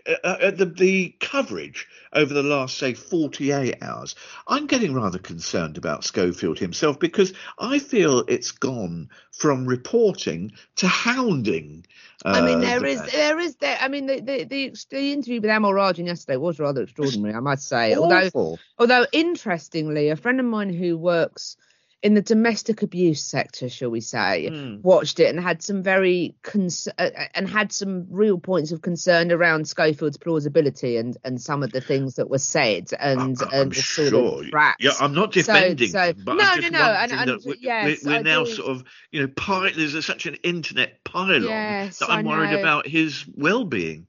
uh, uh, the the coverage over the last say 48 hours i'm getting rather concerned about schofield himself because i feel it's gone from reporting to hounding uh, I mean, there the is, there is, there. I mean, the the the, the interview with Amol Rajan yesterday was rather extraordinary, I must say. Although, although interestingly, a friend of mine who works in the domestic abuse sector, shall we say, Mm. watched it and had some very cons- uh, and had some real points of concern around Schofield's plausibility and and some of the things that were said and I- I'm and the sort sure. of facts. Yeah, I'm not defending so- them, but no, I'm no, no, and- and that we- yes, we're, we're now do. sort of, you know, pi- there's such an internet pylon Yes, that I'm worried about his well-being.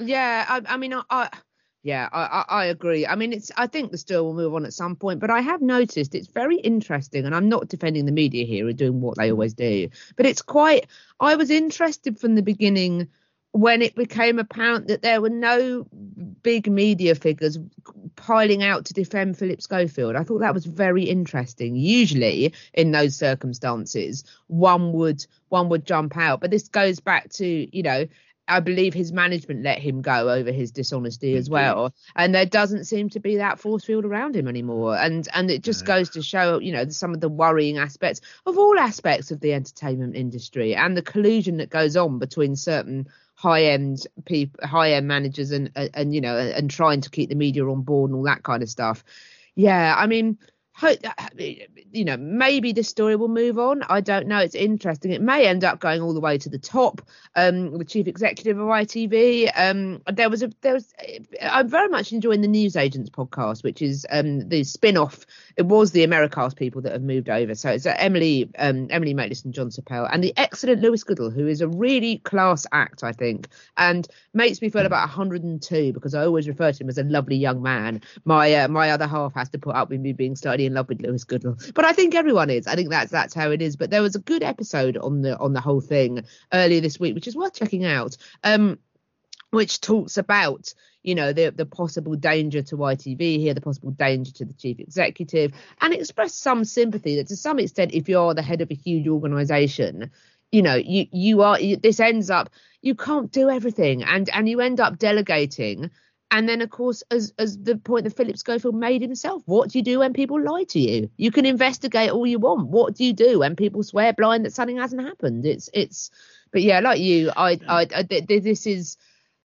Yeah, I, I mean, I, I yeah, I, I, I agree. I mean, it's. I think the story will move on at some point, but I have noticed it's very interesting, and I'm not defending the media here or doing what they always do, but it's quite. I was interested from the beginning when it became apparent that there were no big media figures piling out to defend Philip Schofield. I thought that was very interesting. Usually in those circumstances, one would one would jump out, but this goes back to you know I believe his management let him go over his dishonesty as well, and there doesn't seem to be that force field around him anymore. And and it just No. goes to show, you know, some of the worrying aspects of all aspects of the entertainment industry and the collusion that goes on between certain high end people, high end managers, and, and and you know, and trying to keep the media on board and all that kind of stuff. Yeah, I mean. Ho- You know, maybe this story will move on. I don't know. It's interesting. It may end up going all the way to the top um, the chief executive of ITV. Um, there was a there was I'm very much enjoying the News Agents podcast, which is um, the spin-off. It was the Americast people that have moved over. So it's uh, Emily um, Emily Maitlis and Jon Sopel and the excellent Lewis Goodall, who is a really class act, I think, and makes me feel about 102 because I always refer to him as a lovely young man. My uh, my other half has to put up with me being slightly in love with Lewis Goodall, but I think everyone is. I think that's that's how it is. But there was a good episode on the on the whole thing earlier this week, which is worth checking out. Um, which talks about you know the the possible danger to ITV here, the possible danger to the chief executive, and express some sympathy that to some extent, if you're the head of a huge organisation, you know you you are you, this ends up you can't do everything, and and you end up delegating. And then, of course, as as the point that Philip Schofield made himself, what do you do when people lie to you? You can investigate all you want. What do you do when people swear blind that something hasn't happened? It's it's. But yeah, like you, I I, I th- th- this is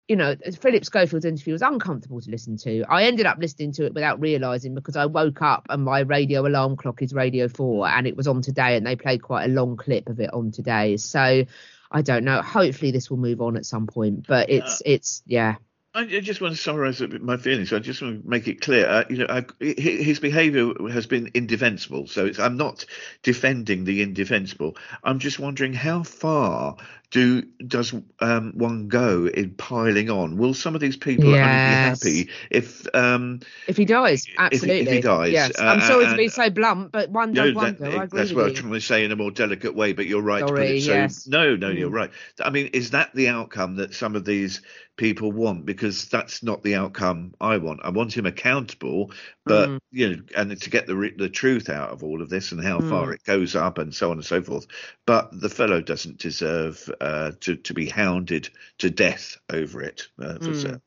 you know, Philip Schofield's interview was uncomfortable to listen to. I ended up listening to it without realizing because I woke up and my radio alarm clock is Radio 4 and it was on today and they played quite a long clip of it on today. So I don't know. Hopefully this will move on at some point, but it's it's yeah. I I just want to summarise my feelings. I just want to make it clear. Uh, you know, I, his behaviour has been indefensible. So it's, I'm not defending the indefensible. I'm just wondering how far do does um, one go in piling on? Will some of these people Yes. only be happy if um, If he dies, absolutely. if he dies, yes. uh, I'm sorry to be so blunt, but one No, does wonder. that- I agree that's what. I'm trying to say in a more delicate way, but you're right to put Sorry, it so. yes. No, no, you're Mm. right. I mean, is that the outcome that some of these people want? Because that's not the outcome I want. I want him accountable, but Mm. you know, and to get the the truth out of all of this and how Mm. far it goes up and so on and so forth. But the fellow doesn't deserve uh, to to be hounded to death over it. Uh, for Mm.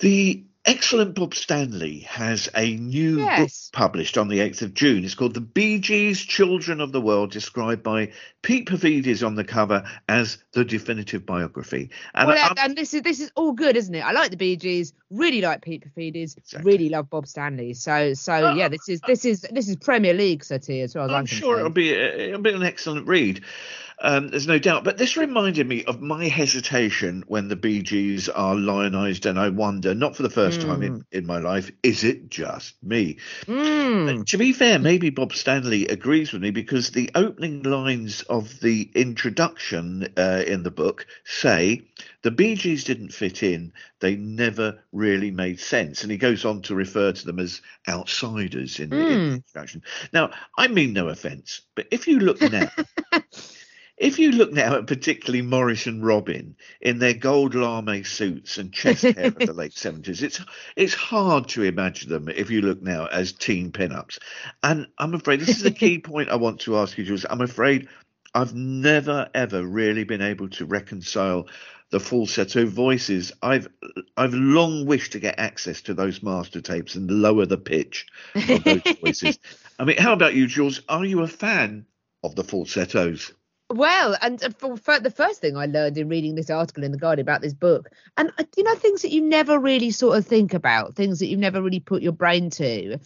The excellent Bob Stanley has a new book published on the 8th of June. It's called The Bee Gees Children of the World, described by Pete Paphides on the cover as the definitive biography. And well, and, this is this is all good, isn't it? I like the Bee Gees, really like Pete Paphides, Exactly. really love Bob Stanley. So so Uh, yeah, this is this is this is Premier League satire as well as I'm, I'm sure it'll be it'll be an excellent read. Um, there's no doubt. But this reminded me of my hesitation when the Bee Gees are lionised, and I wonder, not for the first time in, in my life, is it just me? Mm. To be fair, maybe Bob Stanley agrees with me because the opening lines of the introduction uh, in the book say the Bee Gees didn't fit in, they never really made sense. And he goes on to refer to them as outsiders in, the, in the Mm. introduction. Now, I mean no offence, but if you look now, <laughs> if you look now at particularly Maurice and Robin in their gold lame suits and chest hair of the late <laughs> seventies, it's it's hard to imagine them if you look now as teen pinups. And I'm afraid this is a key point I want to ask you, Jules. I'm afraid I've never ever really been able to reconcile the falsetto voices. I've I've long wished to get access to those master tapes and lower the pitch of those <laughs> voices. I mean, how about you, Jules? Are you a fan of the falsettos? Well, and uh, for, for the first thing I learned in reading this article in the Guardian about this book, and uh, you know things that you never really sort of think about, things that you've never really put your brain to.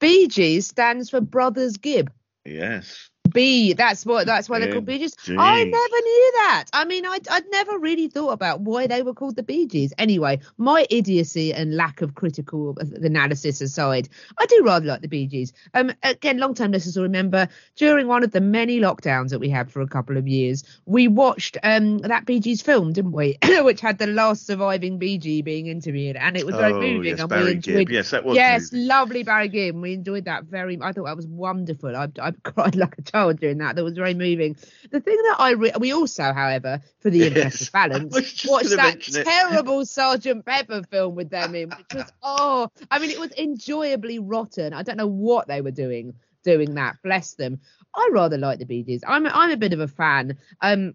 BG stands for Brothers Gibb. Yes. B. That's what. That's why they're called Bee Gees. I never knew that. I mean, I'd, I'd never really thought about why they were called the Bee Gees. Anyway, my idiocy and lack of critical analysis aside, I do rather like the Bee Gees. Um, again, long-time listeners will remember during one of the many lockdowns that we had for a couple of years, we watched um that Bee Gees film, didn't we? <coughs> Which had the last surviving Bee Gee being interviewed, and it was very Oh, moving. yes, and Barry we Gibb. Yes, that was Yes, moving. lovely Barry Gibb. We enjoyed that very. I thought that was wonderful. I, I cried <laughs> like a child during that. That was very moving. The thing that I re- we also, however, for the interest Yes, balance, <laughs> I was just watched that terrible Sergeant Pepper film with them in, which was <laughs> oh, I mean, it was enjoyably rotten. I don't know what they were doing doing that. Bless them. I rather like the Bee Gees. I'm I'm a bit of a fan. Um,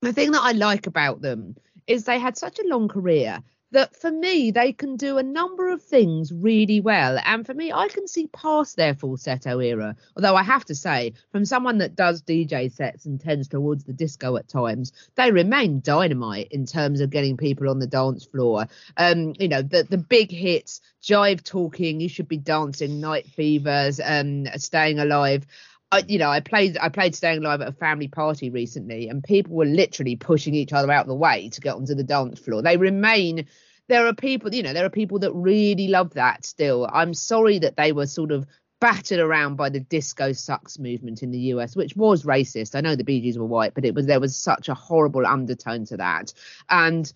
the thing that I like about them is they had such a long career that for me they can do a number of things really well. And for me I can see past their falsetto era. Although I have to say from someone that does DJ sets and tends towards the disco at times they remain dynamite in terms of getting people on the dance floor. Um you know the the big hits jive talking you should be dancing night fevers um staying alive I, you know, I played I played Staying Alive at a family party recently, and people were literally pushing each other out of the way to get onto the dance floor. They remain. There are people, you know, there are people that really love that still. I'm sorry that they were sort of battered around by the disco sucks movement in the US, which was racist. I know the Bee Gees were white, but it was there was such a horrible undertone to that, and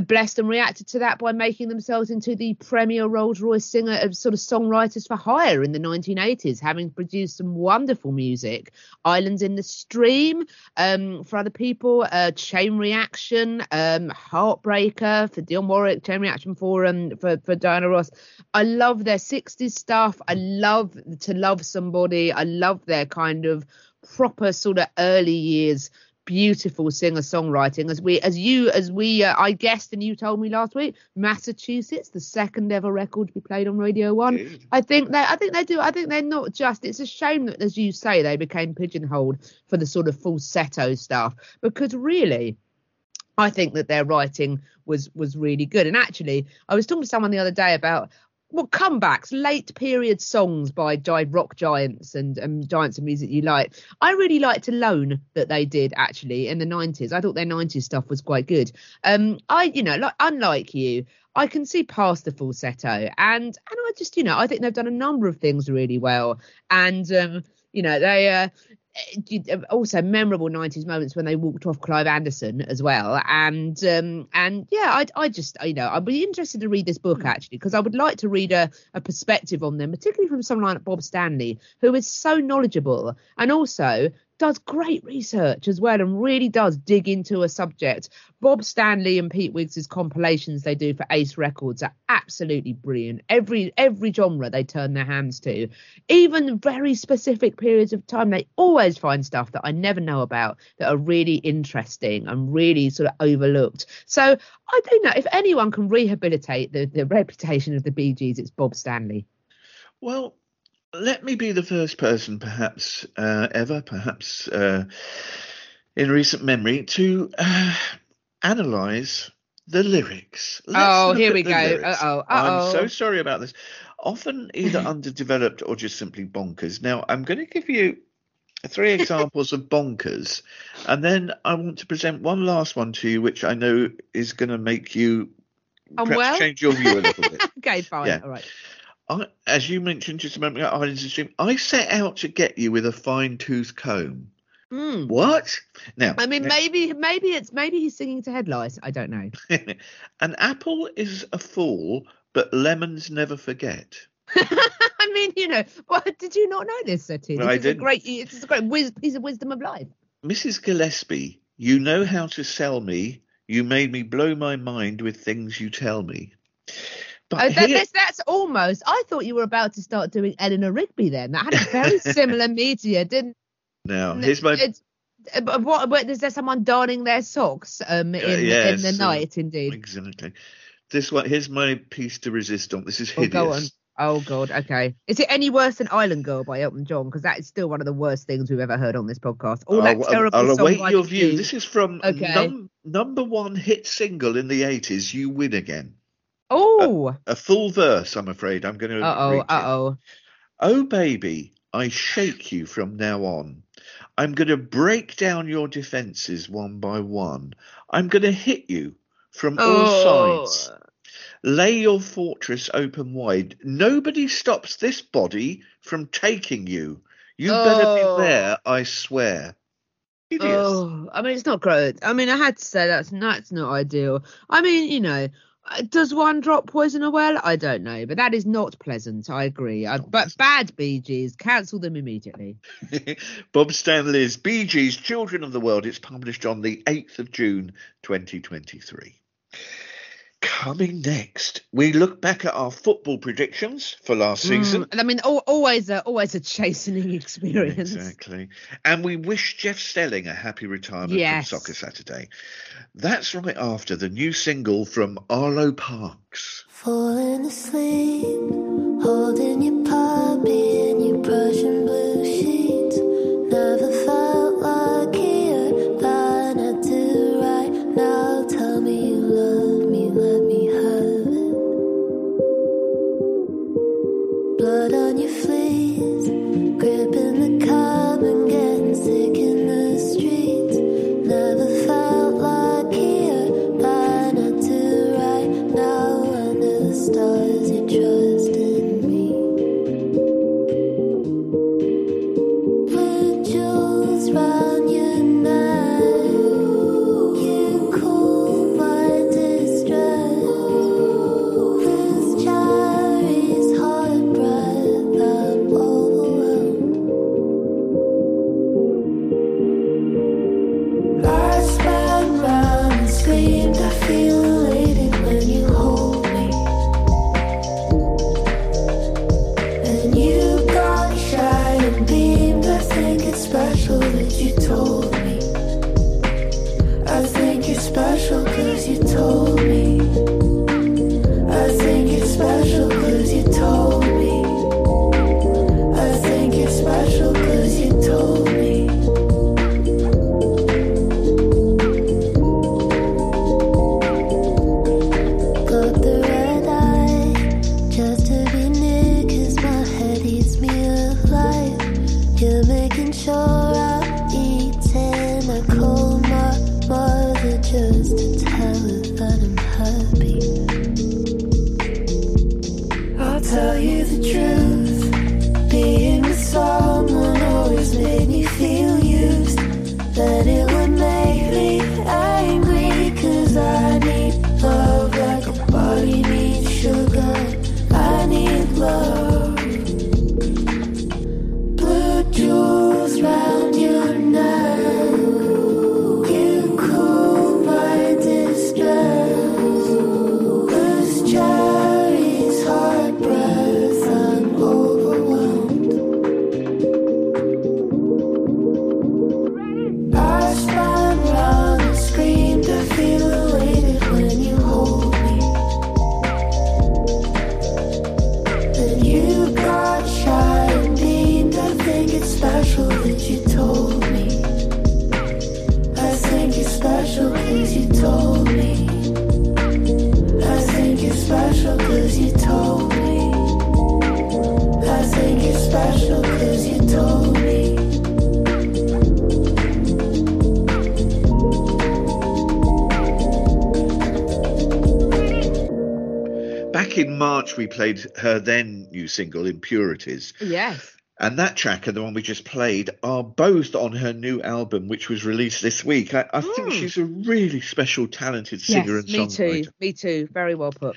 blessed and reacted to that by making themselves into the premier Rolls Royce singer of sort of songwriters for hire in the 1980s, having produced some wonderful music. Islands in the Stream um, for other people, uh, Chain Reaction, um, Heartbreaker for Dionne Warwick, Chain Reaction for um, for, for Diana Ross. I love their 60s stuff. I love to love somebody. I love their kind of proper sort of early years beautiful singer songwriting as we as you as we uh, i guessed and you told me last week massachusetts the second ever record to be played on radio one Indeed. i think they i think they do i think they're not just it's a shame that as you say they became pigeonholed for the sort of falsetto stuff because really I think that their writing was was really good. And actually, I was talking to someone the other day about well comebacks, late period songs by rock giants and um, giants of music you like. I really liked Alone that they did actually in the 90s. I thought their 90s stuff was quite good. Um, I you know like unlike you. I can see past the falsetto, and and I just you know I think they've done a number of things really well, and um, you know they uh, also memorable 90s moments when they walked off Clive Anderson as well. And um and yeah I I just you know I'd be interested to read this book actually because I would like to read a, a perspective on them particularly from someone like Bob Stanley who is so knowledgeable. And also does great research as well and really does dig into a subject. Bob Stanley and Pete Wiggs's compilations they do for Ace Records are absolutely brilliant. Every every genre they turn their hands to, even very specific periods of time, they always find stuff that I never know about that are really interesting and really sort of overlooked. So I don't know if anyone can rehabilitate the, the reputation of the Bee Gees, it's Bob Stanley. Well, let me be the first person, perhaps uh, ever, perhaps uh, in recent memory, to uh, analyze the lyrics. Let's Oh, here we go. Uh-oh, I'm so sorry about this. Often either underdeveloped or just simply bonkers. Now, I'm going to give you three examples of bonkers, and then I want to present one last one to you, which I know is going to make you Oh, well? change your view a little bit. <laughs> okay, fine. Yeah. All right. I, as you mentioned just a moment ago, Islands of Stream, I set out to get you with a fine tooth comb. Hmm. What? Now, I mean, maybe maybe it's maybe he's singing to headlights. I don't know. <laughs> an apple is a fool, but lemons never forget. <laughs> I mean, you know, what did you not know this? This No, I a didn't. great, it's a great wis- piece of wisdom of life. Mrs. Gillespie, you know how to sell me. You made me blow my mind with things you tell me. But Oh, that, here- that's, that's almost. I thought you were about to start doing Eleanor Rigby. Then that had a very <laughs> similar media, didn't? now, here's my It's, uh, but what? But is there someone darning their socks? Um, in, Uh, yes, in the uh, night, indeed. exactly. This one here's my piece de resistance. This is Oh, go on. Oh God. Okay. Is it any worse than Island Girl by Elton John? Because that is still one of the worst things we've ever heard on this podcast. All that I'll, terrible I'll await your view. This is from Okay. num- number one hit single in the 80s, You Win Again. Oh. A full verse, I'm afraid. I'm going to oh. oh. Oh, baby, I shake you from now on. I'm going to break down your defenses one by one. I'm going to hit you from all Oh. sides. Lay your fortress open wide. Nobody stops this body from taking you. You better be oh. there, I swear. Hideous. Oh, I mean, it's not great. I mean, I had to say that's that's not ideal. I mean, you know, Uh, does one drop poison a well? I don't know, but that is not pleasant. I agree. Uh, I, but bad Bee Gees, cancel them immediately. <laughs> Bob Stanley's Bee Gees Children of the World. It's published on the 8th of June 2023. Coming next, we look back at our football predictions for last season. Mm, I mean, al- always a always a chastening experience. Exactly. And we wish Jeff Stelling a happy retirement Yes. from Soccer Saturday. That's right after the new single from Arlo Parks. Falling asleep, holding your puppy in your Prussian March, we played her then new single, Impurities. Yes. And that track and the one we just played are both on her new album, which was released this week. I, I think Mm. she's a really special, talented singer yes. and Me songwriter. Me too. Me too. Very well put.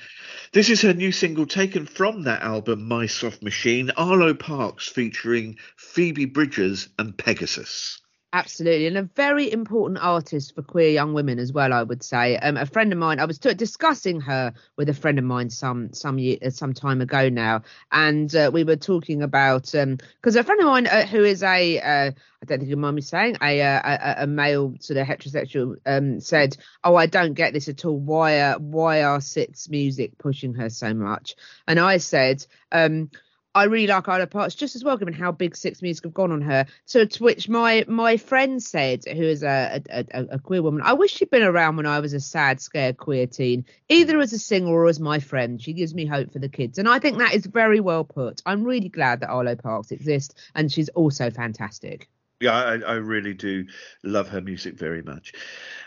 This is her new single taken from that album, My Soft Machine, Arlo Parks featuring Phoebe Bridgers and Pegasus. Absolutely, and a very important artist for queer young women as well. I would say. Um, a friend of mine, I was t- discussing her with a friend of mine some some year, uh, some time ago now, and uh, we were talking about because a friend of mine uh, who is a uh, I don't think you mind me saying a uh, a, a male sort of heterosexual um, said, "Oh, I don't get this at all. Why are why are Six music pushing her so much?" And I said. Um, I really like Isla Parks just as well, given how big Six Music have gone on her. So to which my my friend said, who is a, a, a, a queer woman, I wish she'd been around when I was a sad, scared queer teen, either as a singer or as my friend. She gives me hope for the kids, and I think that is very well put. I'm really glad that Arlo Parks exists, and she's also fantastic. Yeah, I, I really do love her music very much.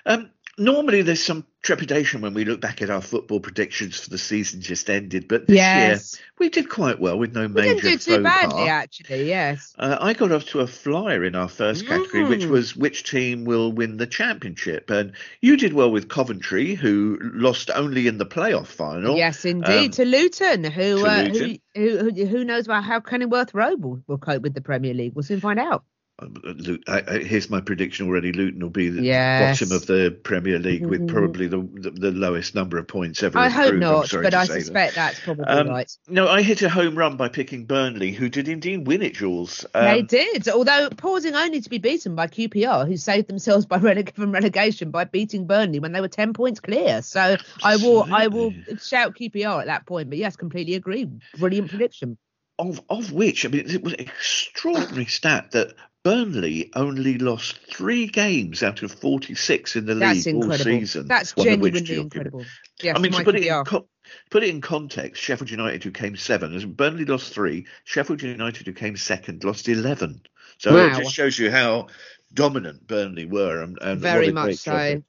Um, normally, there's some trepidation when we look back at our football predictions for the season just ended, but this Yes. year we did quite well with no major. We didn't do too badly, actually. Yes. Uh, I got off to a flyer in our first category, which Mm. was which team will win the championship. And you did well with Coventry, who lost only in the playoff final. Yes, indeed. Um, to Luton, who, to uh, Luton. who who who knows about how Kenilworth Road will, will cope with the Premier League? We'll soon find out. Uh, Lu- I, I, here's my prediction already. Luton will be the Yes. bottom of the Premier League with Mhm. probably the, the, the lowest number of points ever. I hope not, but I say that. suspect that's probably Um, right. No, I hit a home run by picking Burnley, who did indeed win it, Jules. they Um, did, although pausing only to be beaten by QPR, who saved themselves by <laughs> releg- from relegation by beating Burnley when they were ten points clear. So I will, I will shout QPR at that point. But yes, completely agree. Brilliant prediction. of of which I mean it was an extraordinary stat that Burnley only lost three games out of 46 in the That's league all season. That's genuinely incredible. Yes, I mean, to put it, in co- put it in context, Sheffield United, who came seven, as Burnley lost three, Sheffield United, who came second, lost 11. So it just shows you how dominant Burnley were. And, and Very much so.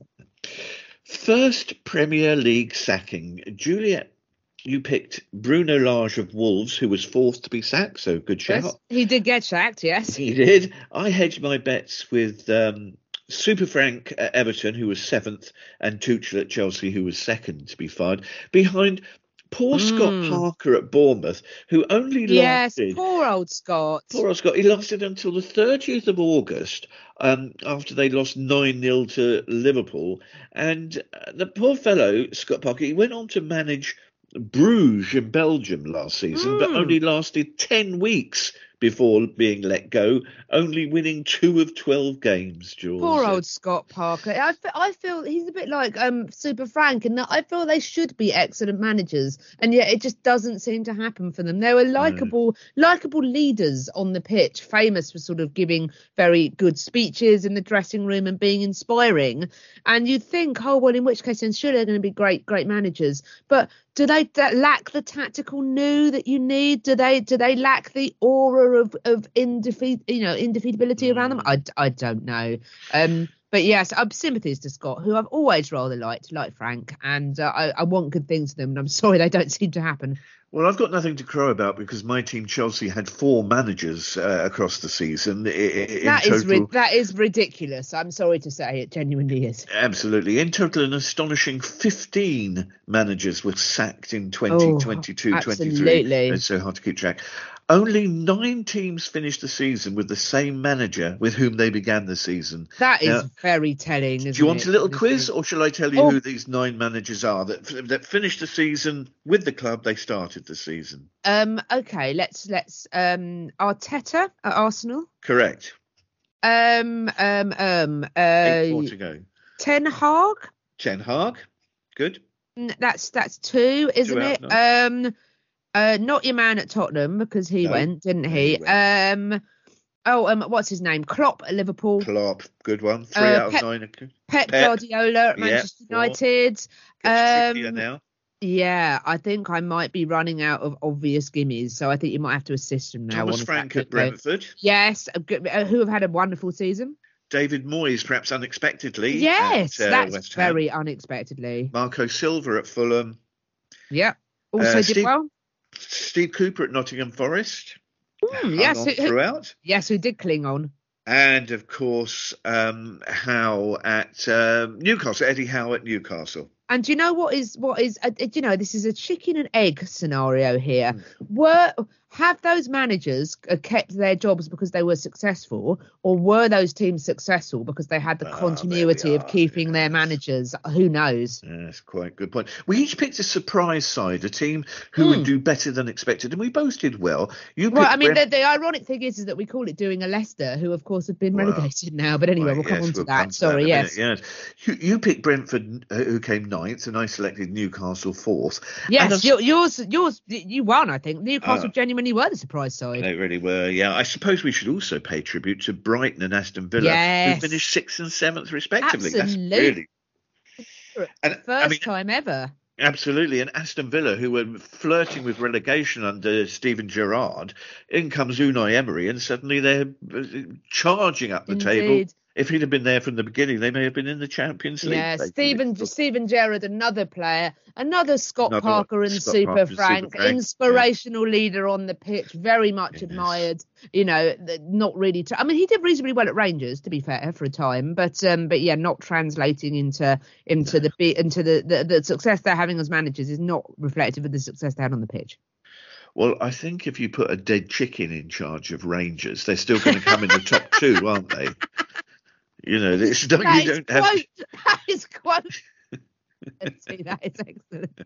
First Premier League sacking. Juliet, you picked Bruno Lage of Wolves, who was fourth to be sacked, so good shout. Yes, he did get sacked. Yes. He did. I hedged my bets with um, Super Frank at Everton, who was seventh, and Tuchel at Chelsea, who was second to be fired, behind poor Scott Mm. Parker at Bournemouth, who only Yes, lasted. poor old Scott. Poor old Scott. He lasted until the 30th of August um, after they lost 9 0 to Liverpool. And uh, the poor fellow, Scott Parker, he went on to manage Bruges in Belgium last season, but Hmm. only lasted 10 weeks before being let go, only winning two of 12 games, Jules. Poor old Scott Parker. I feel, I feel he's a bit like um Super Frank, and I feel they should be excellent managers, and yet it just doesn't seem to happen for them. They were likable, likable leaders on the pitch, famous for sort of giving very good speeches in the dressing room and being inspiring. And you'd think, oh well, in which case, then sure they're going to be great, great managers. But do they d- lack the tactical new that you need? Do they do they lack the aura of of indefeat you know indefeatability around them? I, I don't know. Um, but yes, I've sympathies to Scott, who I've always rather liked, like Frank, and uh, I, I want good things for them, and I'm <laughs> sorry they don't seem to happen. Well, I've got nothing to crow about because my team, Chelsea, had four managers uh, across the season. In That is total, ri- that is ridiculous. I'm sorry to say it genuinely is. Absolutely. In total, an astonishing 15 managers were sacked in 2022 23. Oh, absolutely. It's so hard to keep track. Only nine teams finished the season with the same manager with whom they began the season. That is Now, very telling. Do you want a little quiz, or shall I tell you Oh. who these nine managers are that that finished the season with the club they started the season? Um. Okay. Let's let's um Arteta at Arsenal. Correct. Um. Um. Um. Eight more Uh. to go. Ten Hag. Ten Hag. Good. That's that's two, isn't out, it? Um. Uh. Not your man at Tottenham because he No. went, didn't he? he went. Um. Oh. Um. What's his name? Klopp at Liverpool. Klopp. Good one. Three Uh, out of nine. Pep, Pep. Guardiola at Yeah, Manchester four. United. Um, now. Yeah, I think I might be running out of obvious gimmies, so I think you might have to assist him now. Thomas Frank at. Brentford. Yes, uh, who have had a wonderful season. David Moyes, perhaps unexpectedly. Yes, at, uh, that's West Ham. very unexpectedly. Marco Silva at Fulham. Yeah. Also Uh, did Steve- well. Steve Cooper at Nottingham Forest. Hung yes, who- throughout. yes, who did cling on. And of course, um, Howe at um, Newcastle. Eddie Howe at Newcastle. And do you know what is what is? Uh, do you know this is a chicken and egg scenario here. Hmm. Were have those managers uh, kept their jobs because they were successful, or were those teams successful because they had the Ah, continuity of keeping their managers? Who knows? That's quite a good point. We each picked a surprise side, a team who would do better than expected, and we both did well. You Hmm. Well, I mean, Brent- the, the ironic thing is, is that we call it doing a Leicester, who of course have been Well, relegated now. But anyway, we'll come yes, on to we'll that. come to Sorry, yes. minute, yes. You, you picked Brentford, uh, who came ninth, and I selected Newcastle fourth. Yes, I'm- yours, yours, you won. I think Newcastle Oh. genuinely were the surprise side. They really were, yeah. I suppose we should also pay tribute to Brighton and Aston Villa, Yes. who finished sixth and seventh respectively. Absolutely. That's really and, First I mean, time ever. Absolutely, and Aston Villa, who were flirting with relegation under Steven Gerrard, in comes Unai Emery, and suddenly they're uh, charging up the table. If he'd have been there from the beginning, they may have been in the Champions League. Yeah. Steven Steven Gerrard, another player, another Scott Another Parker and Scott Super Parker Super Frank, Frank, yeah. inspirational leader on the pitch, very much Yes. admired. You know, not really. I mean, he did reasonably well at Rangers, to be fair, for a time, but um, but yeah, not translating into into the into the, the the success they're having as managers is not reflective of the success they had on the pitch. Well, I think if you put a dead chicken in charge of Rangers, they're still going to come in the top two, aren't they? You know, it's, don't, That you is don't have quite. <laughs> That is quite. That is excellent.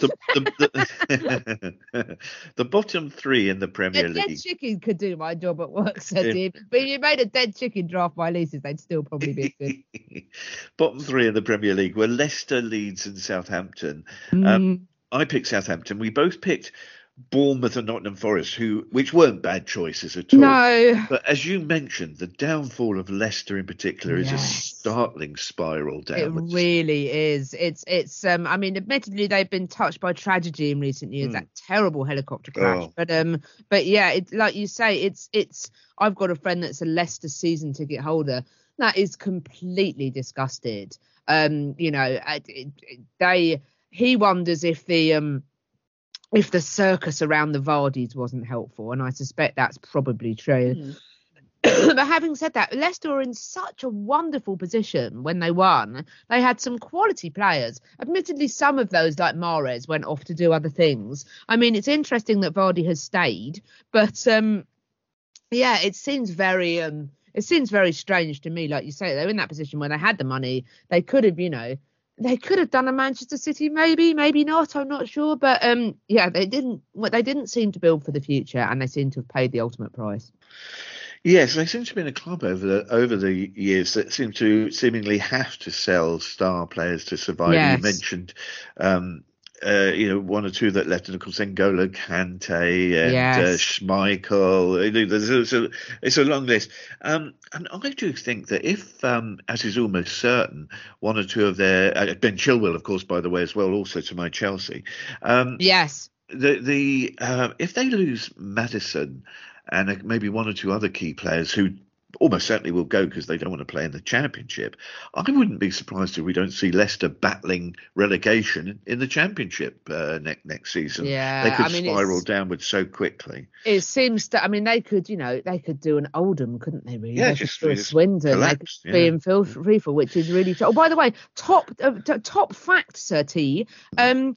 the, the, the, <laughs> the bottom three in the Premier League. A dead League. chicken could do my job at work, said Yeah. But if you made a dead chicken draft my leases, they'd still probably be good. <laughs> Bottom three in the Premier League were Leicester, Leeds, and Southampton. Mm, Um, I picked Southampton. We both picked Bournemouth and Nottingham Forest, who which weren't bad choices at all. no. But as you mentioned, the downfall of Leicester in particular is a startling spiral down. It really is. It's it's um I mean admittedly they've been touched by tragedy in recent years, Mm. that terrible helicopter crash. Oh. But um but yeah, it's like you say, it's it's I've got a friend that's a Leicester season ticket holder that is completely disgusted. Um, you know, it, it, they he wonders if the um if the circus around the Vardys wasn't helpful, and I suspect that's probably true. <clears throat> but having said that, Leicester were in such a wonderful position when they won. They had some quality players. Admittedly, some of those, like Mahrez, went off to do other things. I mean, it's interesting that Vardy has stayed, but um, yeah, it seems very um, it seems very strange to me. Like you say, they were in that position where they had the money. They could have, you know, they could have done a Manchester City, maybe, maybe not. I'm not sure, but um, yeah, they didn't. Well, they didn't seem to build for the future, and they seem to have paid the ultimate price. Yes, they seem to be in a club over the over the years that seem to seemingly have to sell star players to survive. Yes. You mentioned, um, uh, you know, one or two that left, and of course, N'Golo Kante and Yes. uh, Schmeichel. There's a, it's, a, it's a long list, um, and I do think that if, um, as is almost certain, one or two of their uh, Ben Chilwell, of course, by the way, as well, also to my Chelsea. Um, Yes. the the uh, if they lose Maddison and uh, maybe one or two other key players who almost certainly will go because they don't want to play in the championship, I wouldn't be surprised if we don't see Leicester battling relegation in the championship uh, next next season. Yeah, they could I mean, spiral downwards so quickly. It seems that I mean they could, you know, they could do an Oldham, couldn't they? Really? Yeah, they just could do a just Swindon. collapse, they could be yeah. in FIFA, which is really. Oh, by the way, top uh, t- top fact, Sir T. Um,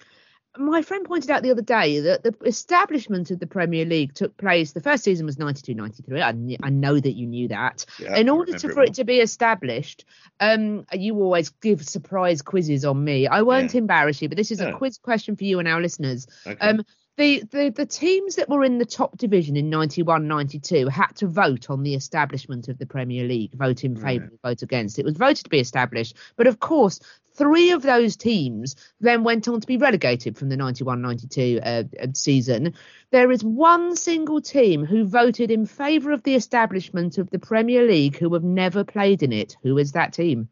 my friend pointed out the other day that the establishment of the Premier League took place. The first season was 92-93. I, kn- I know that you knew that. Yeah, in order to for it it to be established, um, you always give surprise quizzes on me. I won't Yeah. embarrass you, but this is a quiz question for you and our listeners. Okay. Um, the, the the teams that were in the top division in 91 92 had to vote on the establishment of the Premier League, vote in favour, vote against. It was voted to be established. But of course, three of those teams then went on to be relegated from the 91 92 uh, uh, season. There is one single team who voted in favour of the establishment of the Premier League who have never played in it. Who is that team?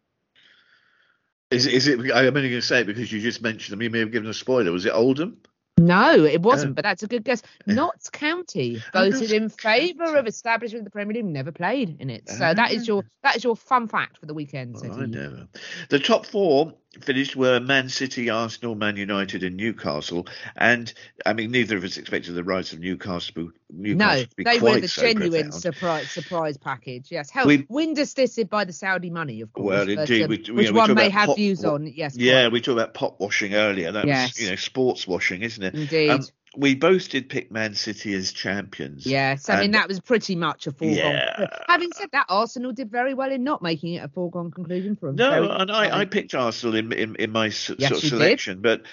is, is it? I'm only going to say it because you just mentioned them. You may have given a spoiler. Was it Oldham? No, it wasn't, Oh. but that's a good guess. Notts County voted in favour of establishing the Premier League, never played in it. So that is ah. your that is your fun fact for the weekend. Well, I never. The top four finished were Man City, Arsenal, Man United, and Newcastle. And I mean, neither of us expected the rise of Newcastle, Newcastle No, to be they quite were the so genuine profound. surprise surprise package. Yes, hell, We- wind assisted by the Saudi money, of course. Well, but, indeed, um, we- which one may have pot- views on. Yes, Yeah, quite. we talked about pot washing earlier. That Yes. was, you know, sports washing, isn't it? Indeed. Um, we both did pick Man City as champions. Yes, I mean that was pretty much a foregone. Yeah. Having said that, Arsenal did very well in not making it a foregone conclusion for them. No, and I, I picked Arsenal in in, in my Yes, sort of you did. selection, but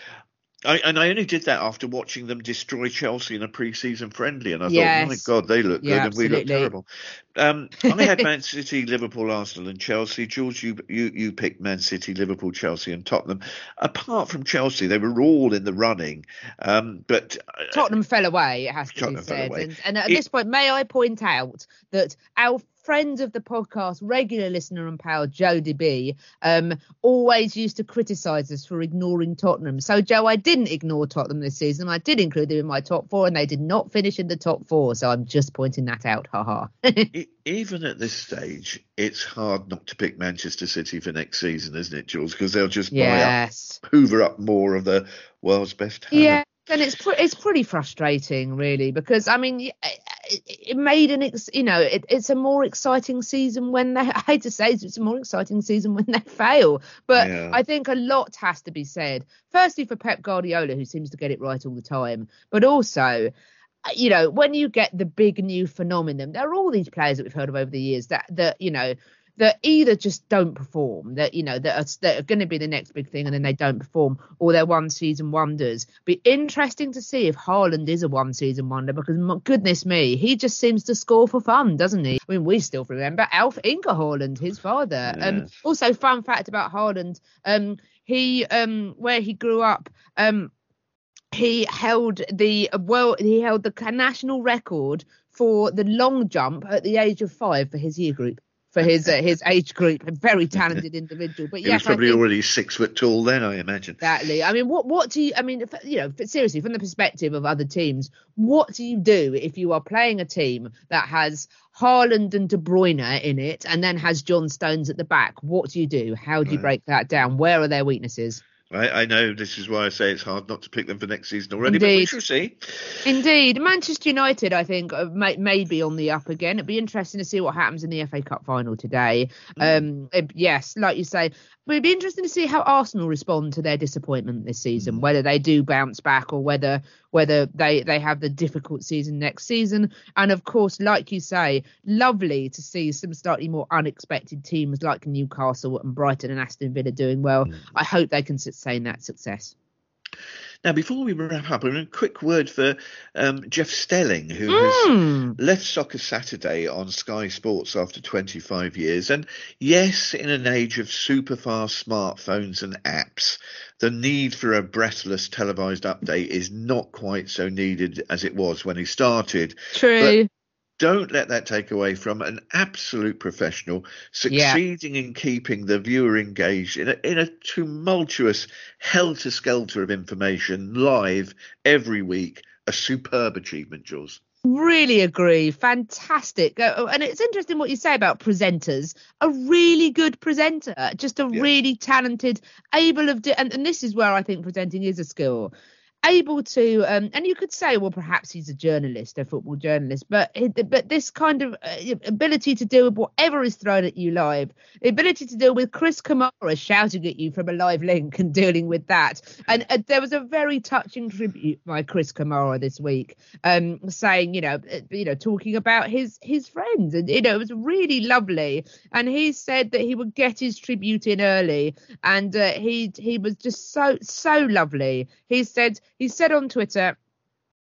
I and I only did that after watching them destroy Chelsea in a pre-season friendly, and I thought, my God, they look good and we look terrible. Um, I had <laughs> Man City, Liverpool, Arsenal, and Chelsea. George, you you you picked Man City, Liverpool, Chelsea, and Tottenham. Apart from Chelsea, they were all in the running, um, but uh, Tottenham fell away, it has to Tottenham be said. And, and at It- this point, may I point out that our friend of the podcast, regular listener and pal, Jody B, um, always used to criticise us for ignoring Tottenham. So, Joe, I didn't ignore Tottenham this season. I did include them in my top four, and they did not finish in the top four. So I'm just pointing that out. Haha. <laughs> E- even at this stage, it's hard not to pick Manchester City for next season, isn't it, Jules? Because they'll just buy up, hoover up more of the world's best talent. Yeah, and it's pre- it's pretty frustrating, really, because I mean, it, it made an ex- you know it, it's a more exciting season when they <laughs> I hate to say it, it's a more exciting season when they fail, but Yeah. I think a lot has to be said. Firstly, for Pep Guardiola, who seems to get it right all the time, but also. uh, You know, when you get the big new phenomenon, there are all these players that we've heard of over the years that that you know that either just don't perform, that you know that are, that are going to be the next big thing, and then they don't perform, or they're one season wonders. Be interesting to see if Haaland is a one season wonder because my goodness me, he just seems to score for fun, doesn't he? I mean, we still remember Alf Inge Haaland, his father. Um, Yeah. also, fun fact about Haaland, um, he um where he grew up, um he held the well he held the national record for the long jump at the age of five for his year group for his uh, his age group a very talented individual. But He yes was probably already six foot tall then, I imagine. exactly. I mean what what do you i mean if, you know seriously from the perspective of other teams what do you do if you are playing a team that has Haaland and De Bruyne in it and then has John Stones at the back? What do you do? How do you Right. break that down? Where are their weaknesses I, I know this is why I say it's hard not to pick them for next season already, but we shall see. Indeed, Manchester United, I think, uh, may, may be on the up again. It'd be interesting to see what happens in the FA Cup final today. Um, uh, yes, like you say, but it'd be interesting to see how Arsenal respond to their disappointment this season. Whether they do bounce back or whether whether they they have the difficult season next season. And of course, like you say, lovely to see some slightly more unexpected teams like Newcastle and Brighton and Aston Villa doing well. Mm. I hope they can sustain that success. Now, before we wrap up, a quick word for um, Jeff Stelling, who Hmm. has left Soccer Saturday on Sky Sports after 25 years. And yes, in an age of super fast smartphones and apps, the need for a breathless televised update is not quite so needed as it was when he started. True. Don't let that take away from an absolute professional succeeding in keeping the viewer engaged in a, in a tumultuous helter skelter of information live every week. A superb achievement, Jules. Really agree. Fantastic. Uh, and it's interesting what you say about presenters. A really good presenter, just a Yeah. really talented, able of, and, and this is where I think presenting is a skill. Able to, um, and you could say, well, perhaps he's a journalist, a football journalist, but but this kind of uh, ability to deal with whatever is thrown at you live, the ability to deal with Chris Kamara shouting at you from a live link and dealing with that, and uh, there was a very touching tribute by Chris Kamara this week, um, saying, you know, uh, you know, talking about his his friends, and you know, it was really lovely. And he said that he would get his tribute in early, and uh, he he was just so so lovely. He said he said on Twitter.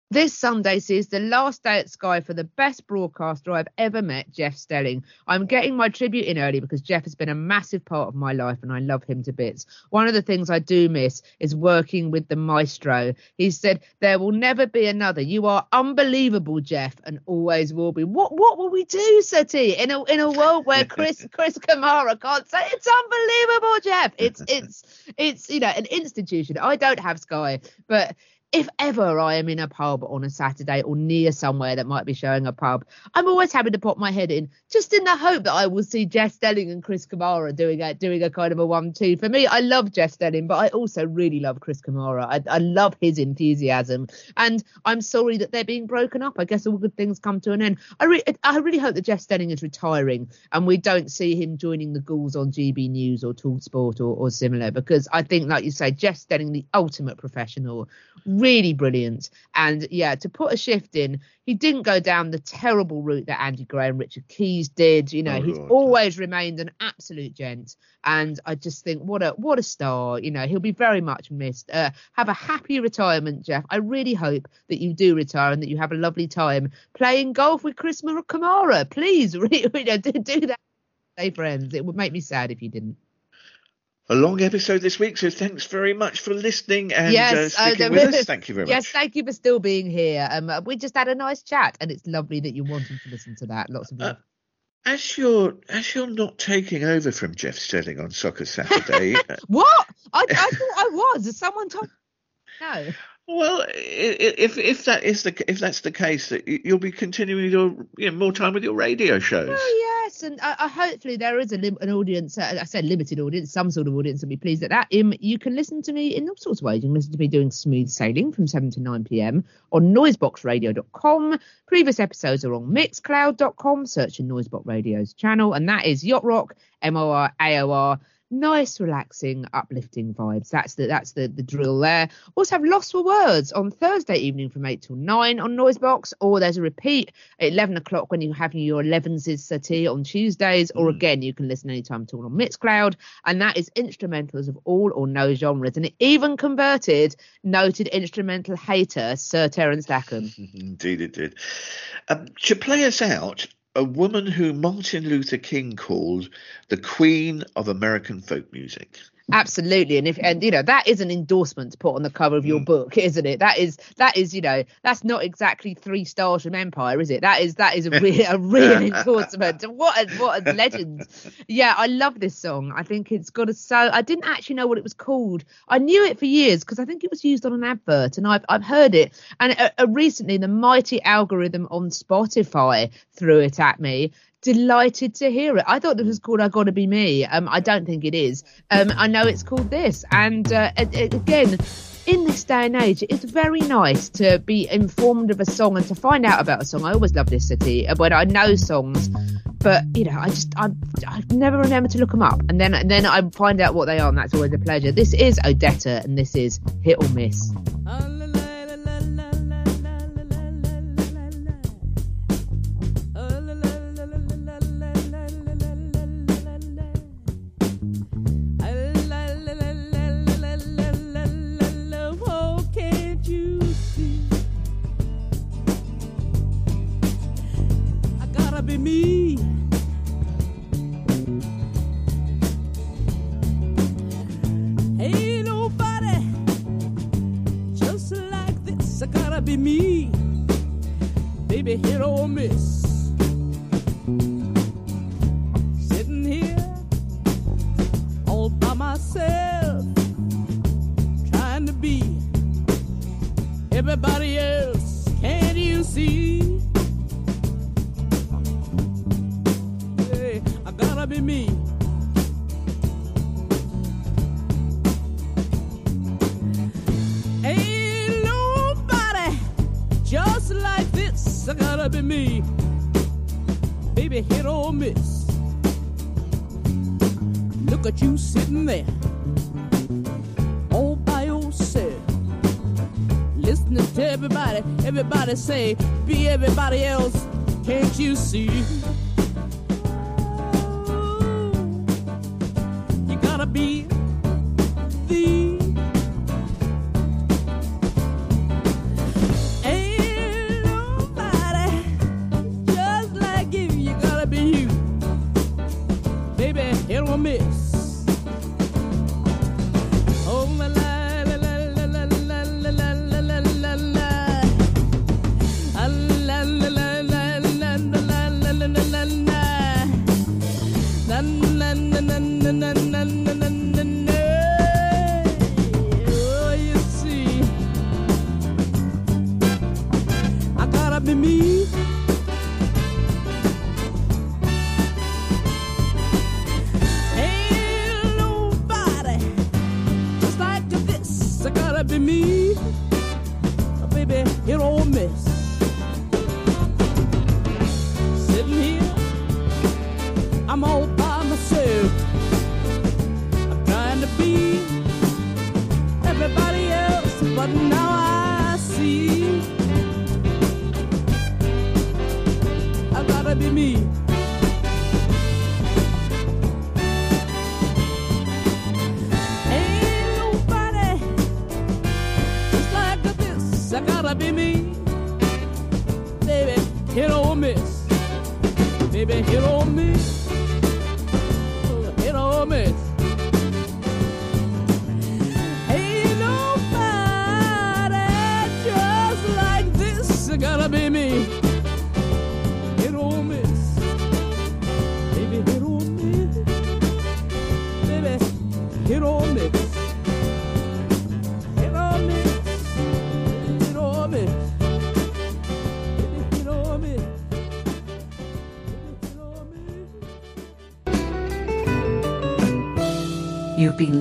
This Sunday sees the last day at Sky for the best broadcaster I've ever met, Jeff Stelling. I'm getting my tribute in early because Jeff has been a massive part of my life and I love him to bits. One of the things I do miss is working with the maestro. He said, There will never be another. You are unbelievable, Jeff, and always will be. What what will we do, Seti, in a in a world where <laughs> Chris Chris Kamara can't say it's unbelievable, Jeff? It's it's it's you know an institution. I don't have Sky, but if ever I am in a pub on a Saturday or near somewhere that might be showing a pub, I'm always happy to pop my head in, just in the hope that I will see Jeff Stelling and Chris Kamara doing a doing a kind of a one-two. For me, I love Jeff Stelling, but I also really love Chris Kamara. I, I love his enthusiasm, and I'm sorry that they're being broken up. I guess all good things come to an end. I re- I really hope that Jeff Stelling is retiring and we don't see him joining the ghouls on GB News or Talksport or, or similar, because I think, like you say, Jeff Stelling, the ultimate professional really brilliant. And yeah, to put a shift in, he didn't go down the terrible route that Andy Gray and Richard Keys did. You know, Oh, he's Lord. always remained an absolute gent. And I just think what a what a star. You know, he'll be very much missed. Uh, have a happy retirement, Jeff. I really hope that you do retire and that you have a lovely time playing golf with Chris Mar- Kamara. Please, really, <laughs> you know, do, do that. Stay friends. It would make me sad if you didn't. A long episode this week, so thanks very much for listening and Yes, uh, uh, sticking the- with us. Thank you very Yes, much. Yes, thank you for still being here. Um, uh, we just had a nice chat, and it's lovely that you're wanting to listen to that. Lots of Uh, love. As you're as you're not taking over from Jeff Stelling on Soccer Saturday, <laughs> uh, what? I, I thought I was. Someone told? <laughs> No. well, if if that is the if that's the case, that you'll be continuing your you know, more time with your radio shows. Oh yes, and uh, uh, hopefully there is a lim- an audience. Uh, I said limited audience, some sort of audience will be pleased at that. Um, you can listen to me in all sorts of ways. You can listen to me doing smooth sailing from seven to nine p.m. on noiseboxradio.com. Previous episodes are on mixcloud.com. Search in Noisebox Radio's channel, and that is Yacht Rock M O R A O R. Nice, relaxing, uplifting vibes. That's the that's the the drill there. Also have Lost for Words on Thursday evening from eight till nine on Noisebox, or there's a repeat at 11 o'clock when you're having your 11s settee on Tuesdays, or again, you can listen anytime at all on Mixcloud, and that is instrumentals of all or no genres. And it even converted noted instrumental hater Sir Terence Lackham. <laughs> Indeed, it did. Um, to play us out, a woman who Martin Luther King called the Queen of American folk music. Absolutely, and if and you know that is an endorsement to put on the cover of your book, isn't it? That is that is you know that's not exactly three stars from Empire, is it? That is that is a real a real <laughs> endorsement. What a what a legend! Yeah, I love this song. I think it's got a so. I didn't actually know what it was called. I knew it for years because I think it was used on an advert, and I've I've heard it. And uh, uh, recently, the mighty algorithm on Spotify threw it at me delighted to hear it. I thought this was called I Gotta Be Me. Um, I don't think it is. Um, I know it's called this. And uh, a- a- again, in this day and age, it's very nice to be informed of a song and to find out about a song. I always love this city uh, when I know songs. But you know, I just I I never remember to look them up, and then and then I find out what they are, and that's always a pleasure. This is Odetta, and this is Hit or Miss. Hit or miss. Me. Baby, hit or miss. Look at you sitting there, all by yourself. Listening to everybody, everybody say, be everybody else. Can't you see?